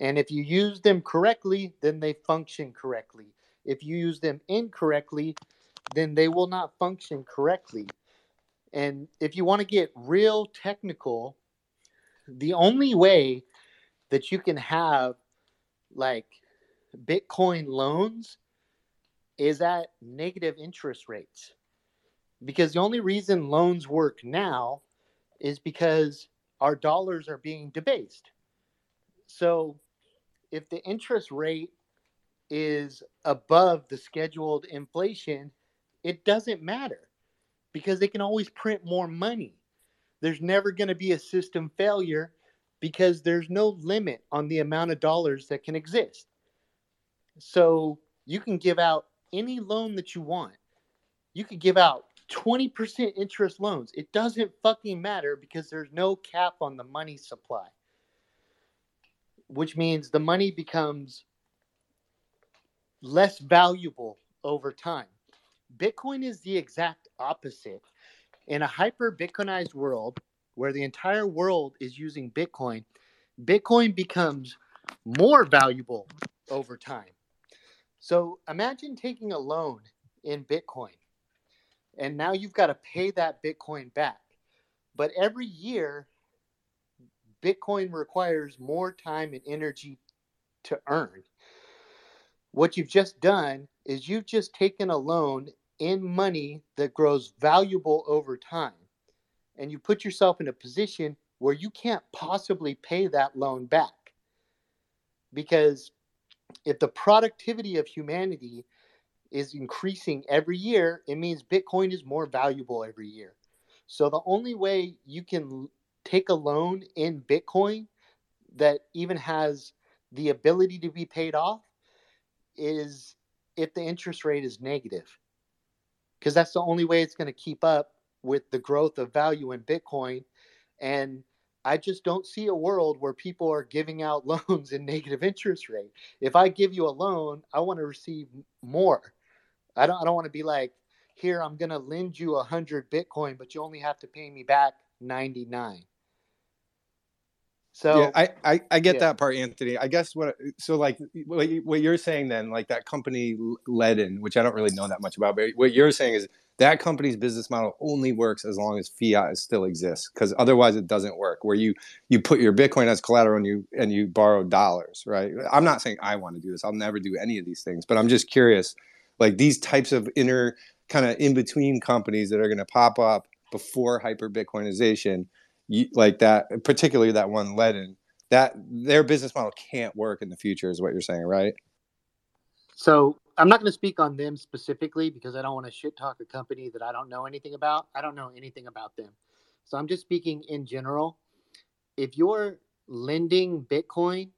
And if you use them correctly, then they function correctly. If you use them incorrectly, then they will not function correctly. And if you want to get real technical, the only way that you can have like Bitcoin loans is at negative interest rates. Because the only reason loans work now is because our dollars are being debased. So if the interest rate is above the scheduled inflation, it doesn't matter because they can always print more money. There's never going to be a system failure because there's no limit on the amount of dollars that can exist. So you can give out any loan that you want. You could give out 20% interest loans. It doesn't fucking matter because there's no cap on the money supply, which means the money becomes less valuable over time. Bitcoin is the exact opposite. In a hyper Bitcoinized world where the entire world is using Bitcoin, Bitcoin becomes more valuable over time. So imagine taking a loan in Bitcoin and now you've got to pay that Bitcoin back. But every year, Bitcoin requires more time and energy to earn. What you've just done is you've just taken a loan in money that grows valuable over time. And you put yourself in a position where you can't possibly pay that loan back. Because if the productivity of humanity is increasing every year, it means Bitcoin is more valuable every year. So the only way you can take a loan in Bitcoin that even has the ability to be paid off is if the interest rate is negative. Because that's the only way it's going to keep up with the growth of value in Bitcoin. And I just don't see a world where people are giving out loans in negative interest rate. If I give you a loan, I want to receive more. I don't I don't want to be like, here I'm gonna lend you a hundred Bitcoin, but you only have to pay me back 99. So yeah, I, I, I get yeah. that part, Anthony. I guess what so like what, you, what you're saying then, like that company Ledn, which I don't really know that much about, but what you're saying is that company's business model only works as long as fiat still exists, because otherwise it doesn't work. Where you you put your Bitcoin as collateral and you and you borrow dollars, right? I'm not saying I want to do this. I'll never do any of these things, but I'm just curious, like these types of inner kind of in between companies that are going to pop up before hyper Bitcoinization like that, particularly that one Ledn, that their business model can't work in the future, is what you're saying, right? So I'm not going to speak on them specifically because I don't want to shit talk a company that I don't know anything about. I don't know anything about them. So I'm just speaking in general. If you're lending Bitcoin,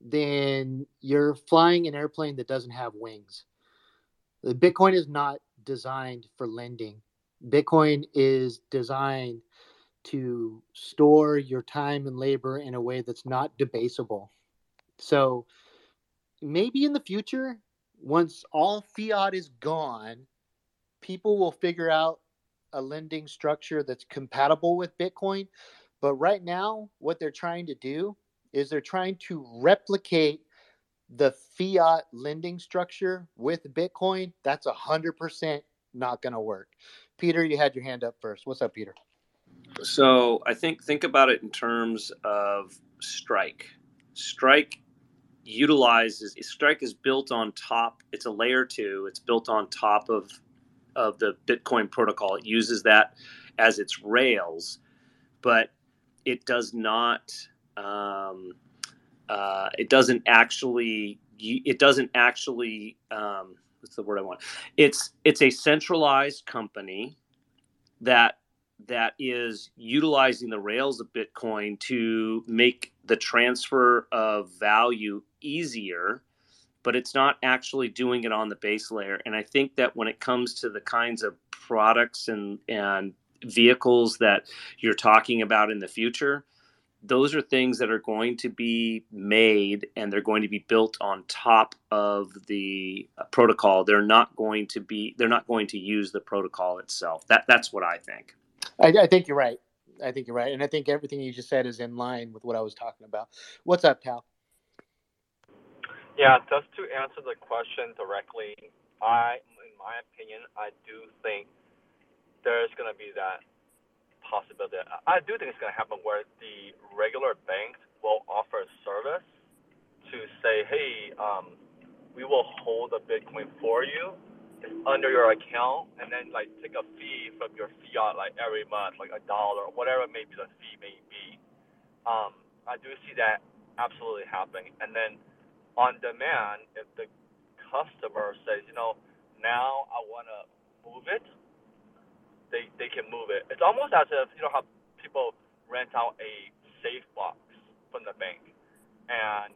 then you're flying an airplane that doesn't have wings. Bitcoin is not designed for lending. Bitcoin is designed to store your time and labor in a way that's not debasable. So maybe in the future, once all fiat is gone, people will figure out a lending structure that's compatible with Bitcoin. But right now, what they're trying to do is they're trying to replicate the fiat lending structure with Bitcoin. That's a hundred percent not going to work. Peter, you had your hand up first. What's up, Peter? So I think think about it in terms of Strike. Strike utilizes Strike is built on top. It's a layer two. It's built on top of of the Bitcoin protocol. It uses that as its rails, but it does not. Um, uh, it doesn't actually. It doesn't actually. Um, what's the word I want? It's it's a centralized company that that is utilizing the rails of Bitcoin to make the transfer of value easier, but it's not actually doing it on the base layer. And I think that when it comes to the kinds of products and, and vehicles that you're talking about in the future, those are things that are going to be made and they're going to be built on top of the uh, protocol. They're not going to be they're not going to use the protocol itself. That that's what I think. I, I think you're right. I think you're right, and I think everything you just said is in line with what I was talking about. What's up, Cal? Yeah, just to answer the question directly, I, in my opinion, I do think there's going to be that possibility. I do think it's going to happen where the regular banks will offer a service to say, hey, um, we will hold the Bitcoin for you under your account, and then like take a fee from your fiat like every month, like a dollar, whatever maybe the fee may be. Um, I do see that absolutely happening, and then on demand, if the customer says, you know, now I want to move it, they they can move it. It's almost as if you know how people rent out a safe box from the bank, and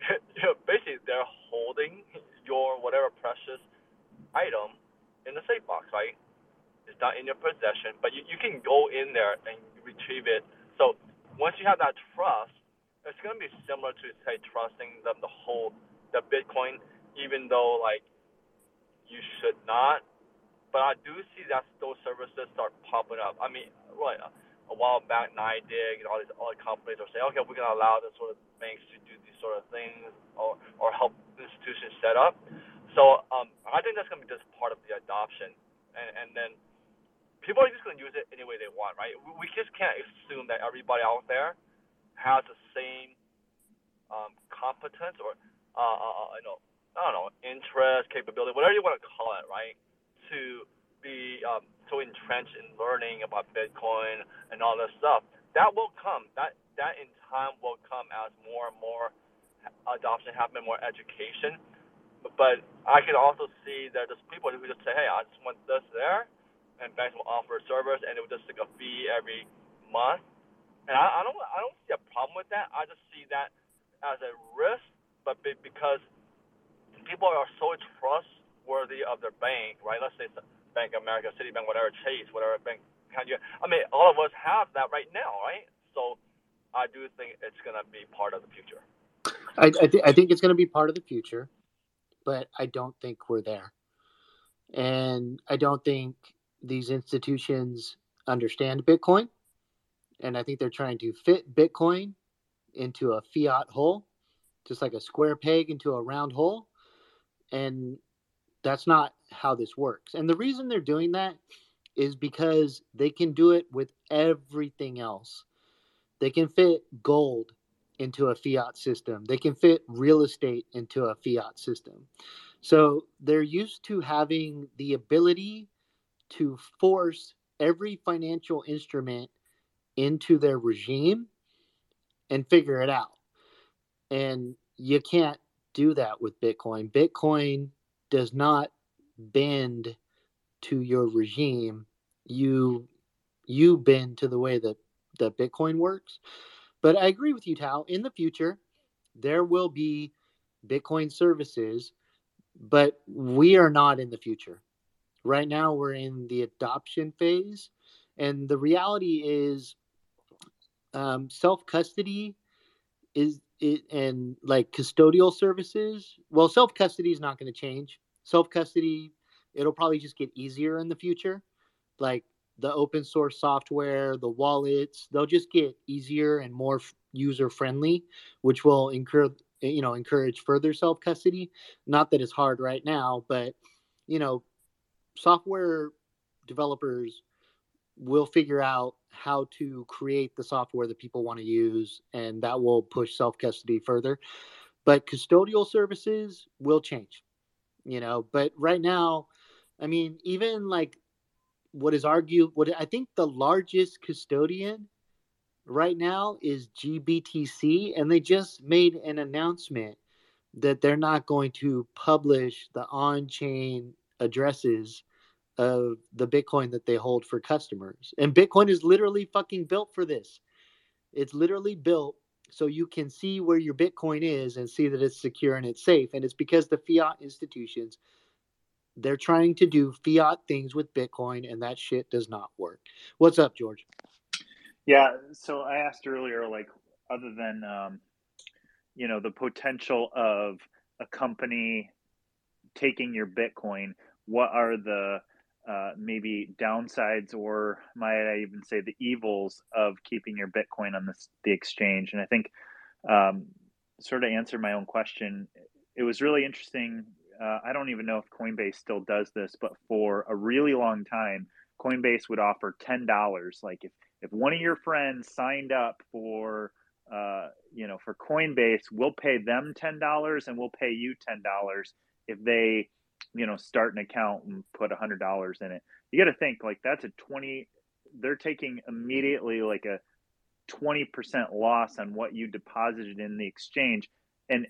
you know, basically they're holding your whatever precious item in the safe box, right? It's not in your possession, but you, you can go in there and retrieve it. So once you have that trust, it's gonna be similar to say trusting the, the whole the Bitcoin, even though like you should not. But I do see that those services start popping up. I mean, right, a while back, NYDIG and all these other companies are saying, okay, we're gonna allow the sort of banks to do these sort of things or or help institutions set up. So um, I think that's gonna be just part of the adoption, and and then people are just gonna use it any way they want, right? We, we just can't assume that everybody out there has the same um, competence or uh, uh, uh, you know I don't know interest, capability, whatever you want to call it, right? To be um, so entrenched in learning about Bitcoin and all this stuff. That will come. That that in time will come as more and more adoption happen, more education. But I can also see that there's people who just say, "Hey, I just want this there," and banks will offer service, and it will just take a fee every month. And I, I don't I don't see a problem with that. I just see that as a risk, but be, because people are so trustworthy of their bank, right? Let's say Bank of America, Citibank, whatever, Chase, whatever bank can you. I mean, all of us have that right now, right? So I do think it's gonna be part of the future. I I, th- I think it's going to be part of the future, but I don't think we're there, and I don't think these institutions understand Bitcoin, and I think they're trying to fit Bitcoin into a fiat hole, just like a square peg into a round hole, and that's not how this works. And the reason they're doing that is because they can do it with everything else. They can fit gold into a fiat system. They can fit real estate into a fiat system. So they're used to having the ability to force every financial instrument into their regime and figure it out. And you can't do that with Bitcoin. Bitcoin does not bend to your regime. You you bend to the way that that Bitcoin works. But I agree with you, Tao. In the future, there will be Bitcoin services, but we are not in the future. Right now, we're in the adoption phase. And the reality is, um, self custody is it and like custodial services. Well, self custody is not going to change. Self custody, it'll probably just get easier in the future. Like the open source software, the wallets, they'll just get easier and more user friendly, which will encourage you know encourage further self custody. Not that it's hard right now, but you know, software developers will figure out how to create the software that people want to use, and that will push self custody further. But custodial services will change, you know. But right now, I mean, even like what is argued, what I think the largest custodian right now is GBTC, and they just made an announcement that they're not going to publish the on chain addresses of the Bitcoin that they hold for customers. And Bitcoin is literally fucking built for this. It's literally built so you can see where your Bitcoin is and see that it's secure and it's safe. And it's because the fiat institutions they're trying to do fiat things with Bitcoin, and that shit does not work. What's up, George? Yeah. So I asked earlier, like, other than, um, you know, the potential of a company taking your Bitcoin, what are the uh, maybe downsides, or might I even say the evils of keeping your Bitcoin on this, the exchange? And I think, um, sort of answer my own question. It was really interesting uh, I don't even know if Coinbase still does this, but for a really long time, Coinbase would offer ten dollars. Like if if one of your friends signed up for uh, you know, for Coinbase, we'll pay them ten dollars and we'll pay you ten dollars if they, you know, start an account and put a hundred dollars in it. You got to think like that's a twenty. They're taking immediately like a twenty percent loss on what you deposited in the exchange, and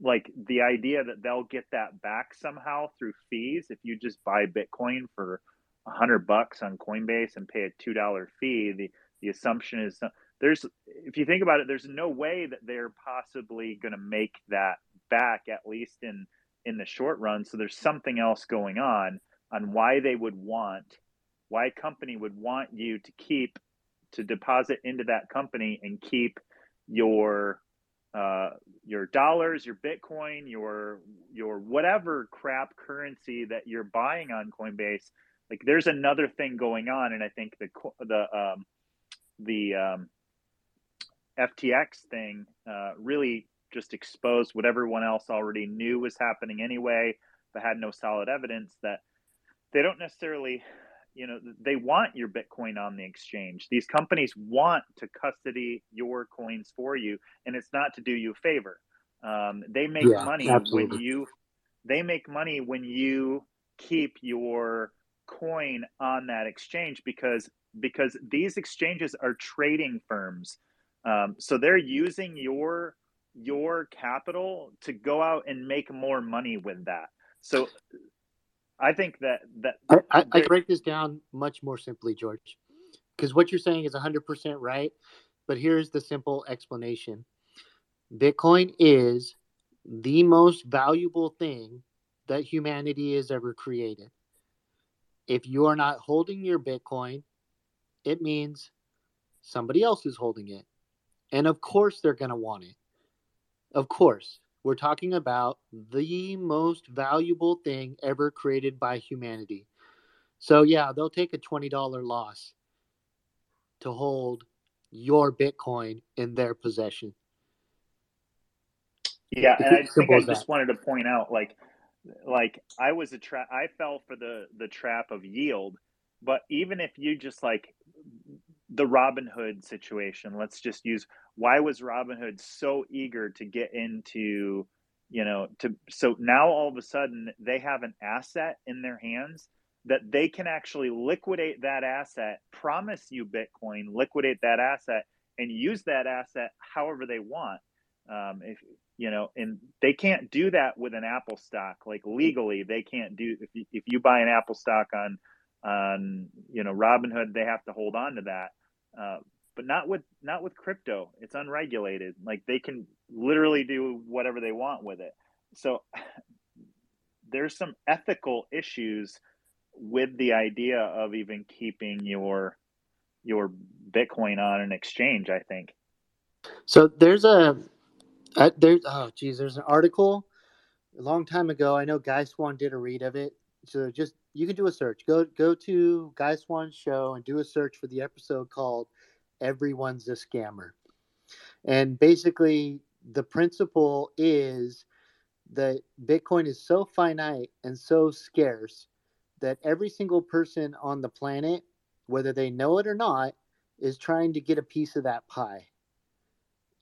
like the idea that they'll get that back somehow through fees if you just buy Bitcoin for a hundred bucks on Coinbase and pay a two dollar fee. The the assumption is there's if you think about it, there's no way that they're possibly going to make that back at least in in the short run. So there's something else going on on why they would want why a company would want you to keep to deposit into that company and keep your uh, your dollars, your Bitcoin, your your whatever crap currency that you're buying on Coinbase. Like there's another thing going on, and I think the the um, the um, FTX thing uh, really just exposed what everyone else already knew was happening anyway, but had no solid evidence that they don't necessarily you know they want your bitcoin on the exchange. These companies want to custody your coins for you and it's not to do you a favor. Um, they make Yeah, money absolutely. when you they make money when you keep your coin on that exchange because because these exchanges are trading firms. Um, so they're using your your capital to go out and make more money with that so i think that that I, I, I break this down much more simply, George, because what you're saying is 100% right. But here's the simple explanation Bitcoin is the most valuable thing that humanity has ever created. If you are not holding your Bitcoin, it means somebody else is holding it. And of course, they're going to want it. Of course, we're talking about the most valuable thing ever created by humanity. So, yeah, they'll take a $20 loss to hold your Bitcoin in their possession. Yeah, and I think I just wanted to point out, like, like I was a trap. I fell for the the trap of yield. But even if you just like the Robinhood situation, let's just use why was Robinhood so eager to get into, you know, to so now all of a sudden they have an asset in their hands that they can actually liquidate that asset, promise you Bitcoin, liquidate that asset, and use that asset however they want. Um, if you know, and they can't do that with an Apple stock. Like legally, they can't do if you, if you buy an Apple stock on on you know Robinhood, they have to hold on to that. Uh, but not with not with crypto. It's unregulated. Like they can literally do whatever they want with it. So there's some ethical issues with the idea of even keeping your your Bitcoin on an exchange. I think. So there's a, there's oh geez, there's an article a long time ago. I know Guy Swan did a read of it. So just you can do a search. Go go to Guy Swan's show and do a search for the episode called "Everyone's a Scammer," and basically the principle is that Bitcoin is so finite and so scarce that every single person on the planet, whether they know it or not, is trying to get a piece of that pie.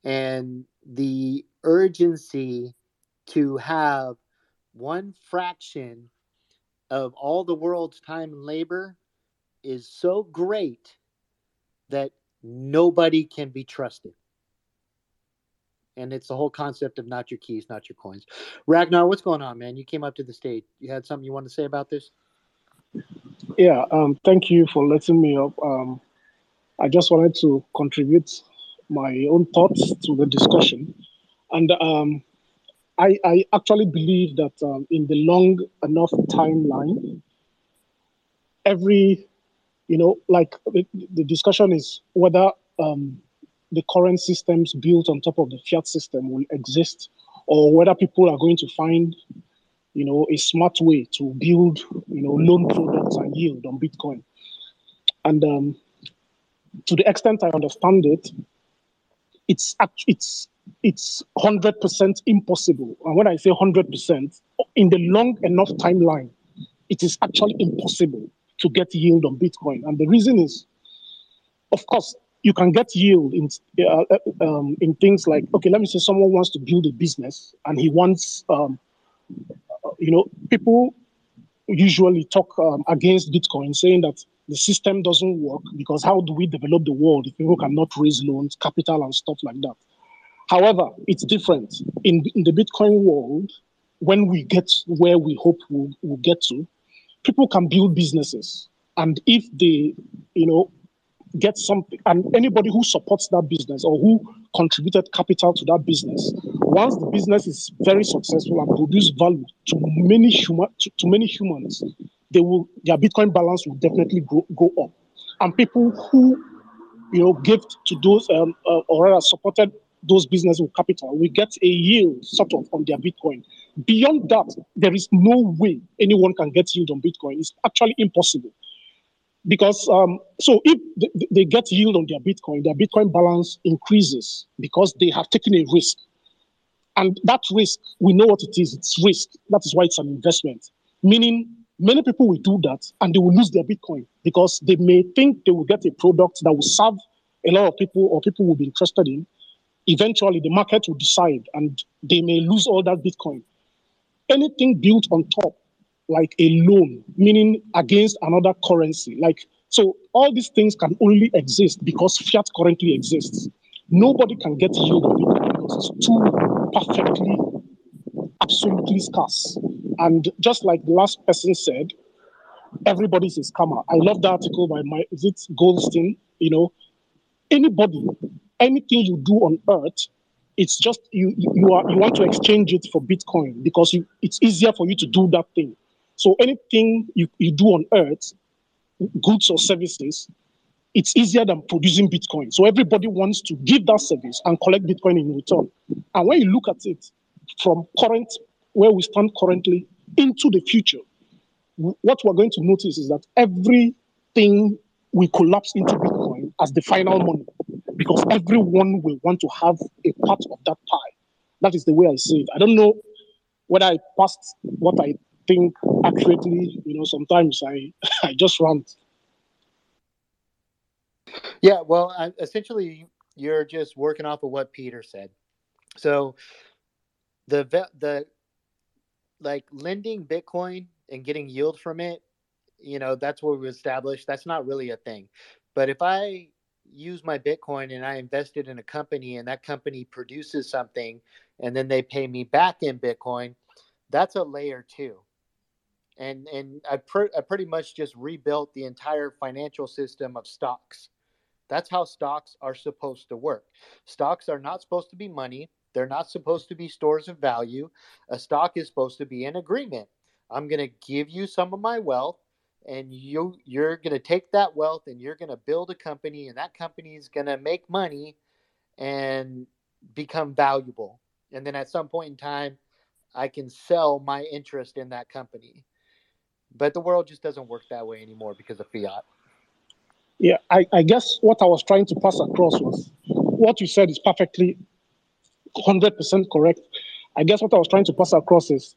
And the urgency to have one fraction of all the world's time and labor is so great that nobody can be trusted. And it's the whole concept of not your keys, not your coins. Ragnar, what's going on, man? You came up to the stage. You had something you wanted to say about this? Yeah, um, thank you for letting me up. Um, I just wanted to contribute my own thoughts to the discussion. And um, I, I actually believe that um, in the long enough timeline, every, you know, like the, the discussion is whether um, the current systems built on top of the fiat system will exist or whether people are going to find you know, a smart way to build, you know, loan products and yield on Bitcoin. And um, to the extent I understand it, it's it's it's hundred percent impossible. And when I say hundred percent, in the long enough timeline, it is actually impossible to get yield on Bitcoin. And the reason is, of course, you can get yield in uh, uh, um, in things like okay, let me say someone wants to build a business and he wants um, uh, you know people usually talk um, against Bitcoin, saying that the system doesn't work because how do we develop the world if people cannot raise loans, capital, and stuff like that? However, it's different in, in the Bitcoin world. When we get where we hope we'll, we'll get to, people can build businesses, and if they, you know, get something, and anybody who supports that business or who contributed capital to that business, once the business is very successful and produce value to many human to, to many humans, they will their Bitcoin balance will definitely go, go up. And people who you know gave to those um, uh, or rather supported those businesses with capital will get a yield sort of on their Bitcoin. Beyond that, there is no way anyone can get yield on Bitcoin. It's actually impossible. Because um, so if they get yield on their bitcoin their bitcoin balance increases because they have taken a risk. And that risk we know what it is. It's risk. That is why it's an investment. Meaning many people will do that and they will lose their bitcoin because they may think they will get a product that will serve a lot of people or people will be interested in. Eventually the market will decide and they may lose all that bitcoin anything built on top like a loan, meaning against another currency. Like so, all these things can only exist because fiat currently exists. Nobody can get yield of it because it's too perfectly, absolutely scarce. And just like the last person said, everybody's a scammer. I love the article by my is it Goldstein? You know, anybody, anything you do on earth it's just you you are you want to exchange it for bitcoin because you, it's easier for you to do that thing so anything you, you do on earth, goods or services, it's easier than producing Bitcoin. So everybody wants to give that service and collect Bitcoin in return. And when you look at it from current, where we stand currently, into the future, what we're going to notice is that everything will collapse into Bitcoin as the final money because everyone will want to have a part of that pie. That is the way I see it. I don't know whether I passed what I think accurately. You know, sometimes I I just rant. Yeah, well, I, essentially, you're just working off of what Peter said. So, the the like lending Bitcoin and getting yield from it, you know, that's what we established. That's not really a thing. But if I use my Bitcoin and I invested in a company and that company produces something and then they pay me back in Bitcoin, that's a layer two and and I, pr- I pretty much just rebuilt the entire financial system of stocks. That's how stocks are supposed to work. Stocks are not supposed to be money. They're not supposed to be stores of value. A stock is supposed to be an agreement. I'm going to give you some of my wealth and you you're going to take that wealth and you're going to build a company and that company is going to make money and become valuable. And then at some point in time I can sell my interest in that company. But the world just doesn't work that way anymore because of fiat. Yeah, I, I guess what I was trying to pass across was what you said is perfectly 100% correct. I guess what I was trying to pass across is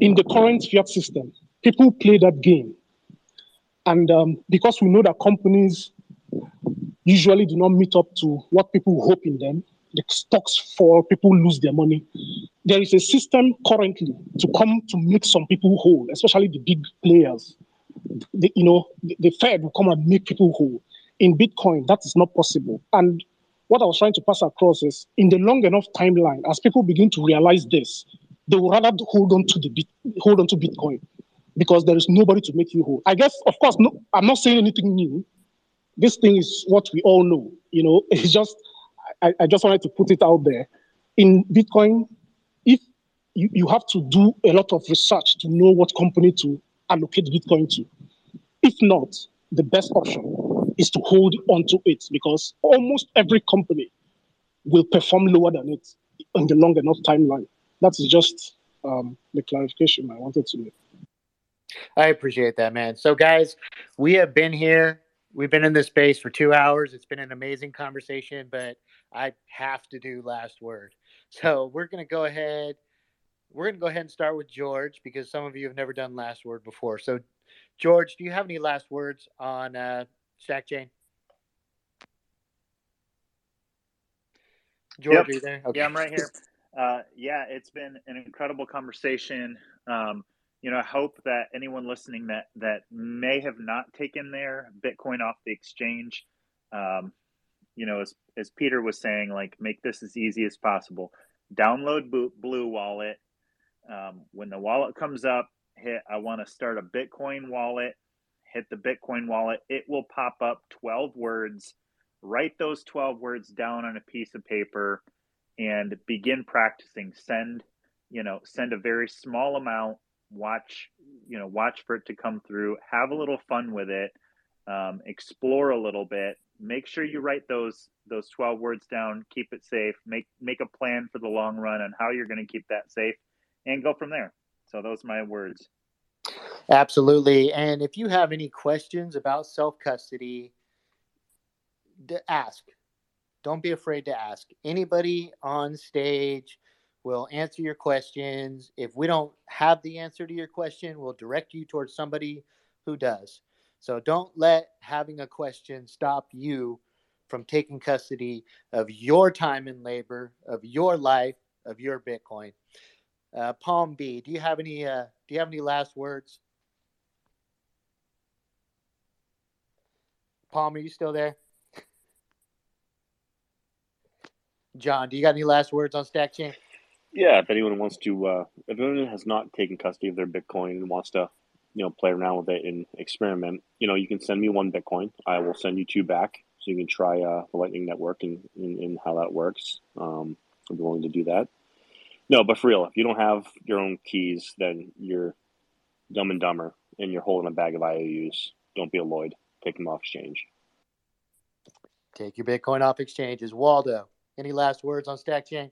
in the current fiat system, people play that game. And um, because we know that companies usually do not meet up to what people hope in them, the stocks fall, people lose their money. There is a system currently to come to make some people whole, especially the big players. The, you know, the, the Fed will come and make people whole. In Bitcoin, that is not possible. And what I was trying to pass across is in the long enough timeline, as people begin to realize this, they will rather hold on to the hold on to Bitcoin because there is nobody to make you whole. I guess, of course, no, I'm not saying anything new. This thing is what we all know. You know, it's just I, I just wanted to put it out there. In Bitcoin, if you, you have to do a lot of research to know what company to allocate Bitcoin to. If not, the best option is to hold onto it because almost every company will perform lower than it in the long enough timeline. That's just um, the clarification I wanted to make. I appreciate that, man. So, guys, we have been here. We've been in this space for two hours. It's been an amazing conversation, but I have to do last word. So we're gonna go ahead. We're gonna go ahead and start with George because some of you have never done last word before. So, George, do you have any last words on uh, Stackchain? George, Yep. are you there? Okay. Yeah, I'm right here. Uh, yeah, it's been an incredible conversation. Um, you know, I hope that anyone listening that that may have not taken their Bitcoin off the exchange, um, you know, as as Peter was saying, like make this as easy as possible. Download BlueWallet. Um, when the wallet comes up, hit I want to start a Bitcoin wallet. Hit the Bitcoin wallet. It will pop up 12 words. Write those 12 words down on a piece of paper and begin practicing. Send, you know, send a very small amount. Watch, you know, watch for it to come through. Have a little fun with it. Um, explore a little bit. Make sure you write those those 12 words down. Keep it safe. Make make a plan for the long run on how you're going to keep that safe, and go from there. So those are my words. Absolutely. And if you have any questions about self custody, ask. Don't be afraid to ask. Anybody on stage will answer your questions. If we don't have the answer to your question, we'll direct you towards somebody who does. So don't let having a question stop you from taking custody of your time and labor, of your life, of your Bitcoin. Uh, Palm B, do you have any? Uh, do you have any last words? Palm, are you still there? John, do you got any last words on Stackchain? Yeah, if anyone wants to, uh, if anyone has not taken custody of their Bitcoin and wants to, you know, play around with it and experiment, you know, you can send me one Bitcoin. I will send you two back, so you can try uh, the Lightning Network and, and, and how that works. Um, I'm willing to do that. No, but for real, if you don't have your own keys, then you're dumb and dumber, and you're holding a bag of IOUs. Don't be a Lloyd. Take them off exchange. Take your Bitcoin off exchanges. Waldo, any last words on Stackchain?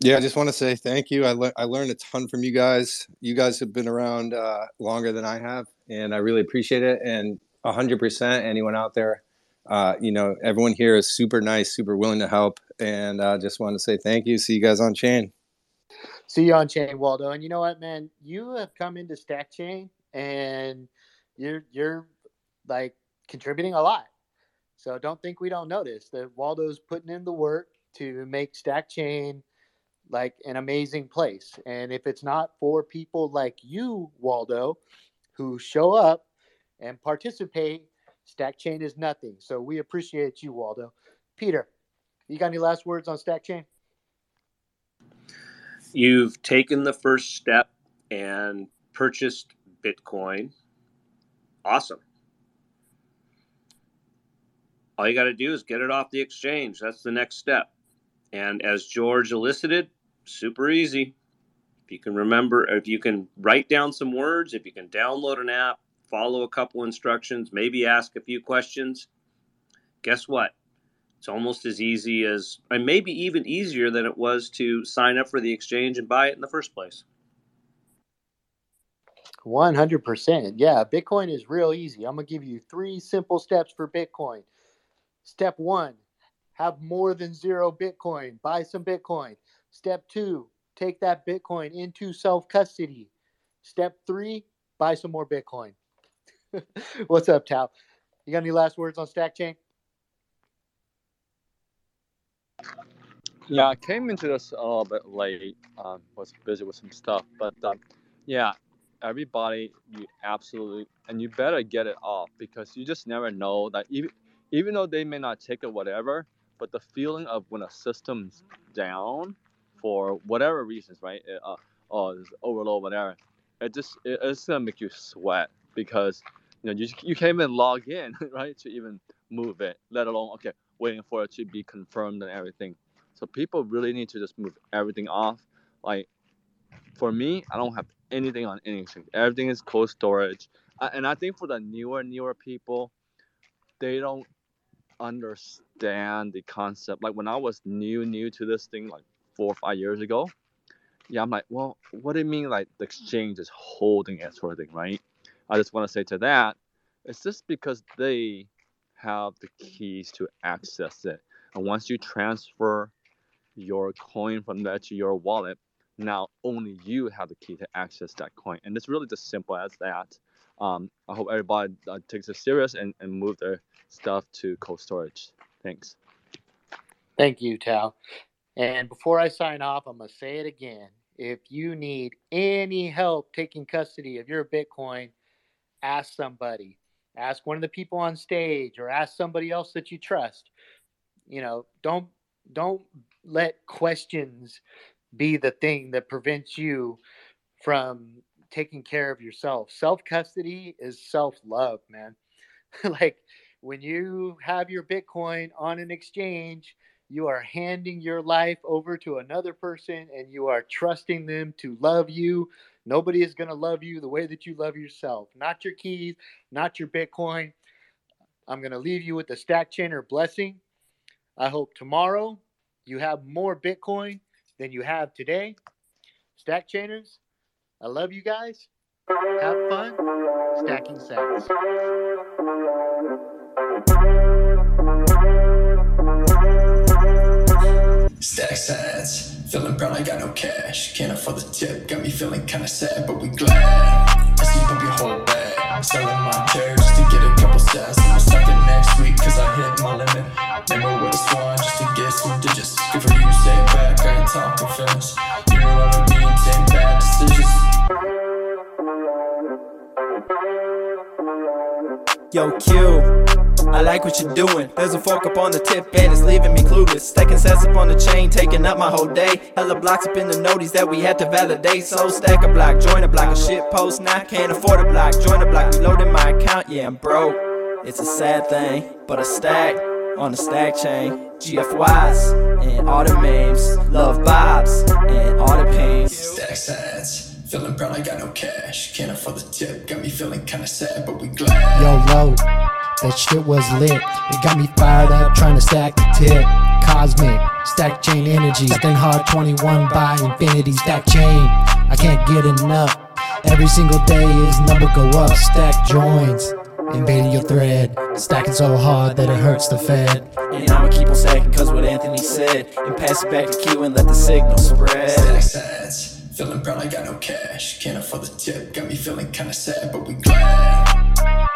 Yeah, I just want to say thank you. I, le- I learned a ton from you guys. You guys have been around uh, longer than I have, and I really appreciate it. And 100% anyone out there, uh, you know, everyone here is super nice, super willing to help. And I uh, just want to say thank you. See you guys on chain. See you on chain, Waldo. And you know what, man? You have come into Stackchain and you're you're like contributing a lot. So don't think we don't notice that Waldo's putting in the work to make Stackchain like an amazing place. And if it's not for people like you, Waldo, who show up and participate, Stackchain is nothing. So we appreciate you, Waldo. Peter, you got any last words on Stackchain? You've taken the first step and purchased Bitcoin. Awesome. All you got to do is get it off the exchange. That's the next step. And as George elicited, super easy. If you can remember, if you can write down some words, if you can download an app, follow a couple instructions, maybe ask a few questions, guess what? It's almost as easy as, and maybe even easier than it was to sign up for the exchange and buy it in the first place. 100%. Yeah, Bitcoin is real easy. I'm going to give you three simple steps for Bitcoin. Step one, have more than zero Bitcoin. Buy some Bitcoin. Step two, take that Bitcoin into self custody. Step three, buy some more Bitcoin. What's up, Tao? You got any last words on Stackchain? Yeah, I came into this a little bit late. Um, was busy with some stuff, but um, yeah, everybody, you absolutely, and you better get it off because you just never know that even even though they may not take it, whatever, but the feeling of when a system's down for whatever reasons, right? It, uh, oh, it's overload, whatever. It just it, it's gonna make you sweat because you know you you can't even log in, right, to even move it, let alone okay, waiting for it to be confirmed and everything. So people really need to just move everything off. Like for me, I don't have anything on anything. Everything is cold storage, and I think for the newer newer people, they don't understand the concept. Like when I was new new to this thing, like four or five years ago, yeah, I'm like, well, what do you mean like the exchange is holding it sort of thing, right? I just want to say to that, it's just because they have the keys to access it, and once you transfer your coin from there to your wallet, now only you have the key to access that coin, and it's really just simple as that. Um, I hope everybody uh, takes it serious and, and move their stuff to cold storage. Thanks. Thank you, Tao. And before I sign off, I'm going to say it again. If you need any help taking custody of your Bitcoin, ask somebody. Ask one of the people on stage or ask somebody else that you trust. You know, don't don't let questions be the thing that prevents you from taking care of yourself. Self custody is self love, man. like when you have your Bitcoin on an exchange, you are handing your life over to another person and you are trusting them to love you. Nobody is going to love you the way that you love yourself. Not your keys, not your Bitcoin. I'm going to leave you with the Stackchainer blessing. I hope tomorrow you have more Bitcoin than you have today. Stackchainers, I love you guys. Have fun stacking sats. Sides, feeling brown, I got no cash. Can't afford the tip, got me feeling kinda sad, but we glad. I see up your whole bag, selling my chairs just to get a couple sats. I'm stuck it next week, cause I hit my limit. Never would have sworn just to get some digits. Good for you, it back, I ain't talking feelings. You know what I mean, same bad decisions. Yo, Q. I like what you're doing. There's a fork up on the tip and it's leaving me clueless. Stacking sats up on the chain, taking up my whole day. Hella blocks up in the noties that we had to validate. So stack a block, join a block, a shit post. Now I can't afford a block, join a block, reloading my account. Yeah, I'm broke. It's a sad thing, but a stack on the Stackchain. GFYs and all the memes, love bobs and all the pains. Stack sides, feeling brown, I got no cash. Can't afford the tip, got me feeling kinda sad, but we glad. Yo, low, that shit was lit. It got me fired up trying to stack the tip. Cosmic, Stackchain energy. Stacking hard 21 by infinity, Stackchain. I can't get enough. Every single day is number go up. Stack joins, invading your thread. Stacking so hard that it hurts the Fed. And I'ma keep on stacking cause what Anthony said. And pass it back to Q and let the signal spread. Stack sides, feeling brown, I got no cash. Can't afford the tip, got me feeling kinda sad, but we glad.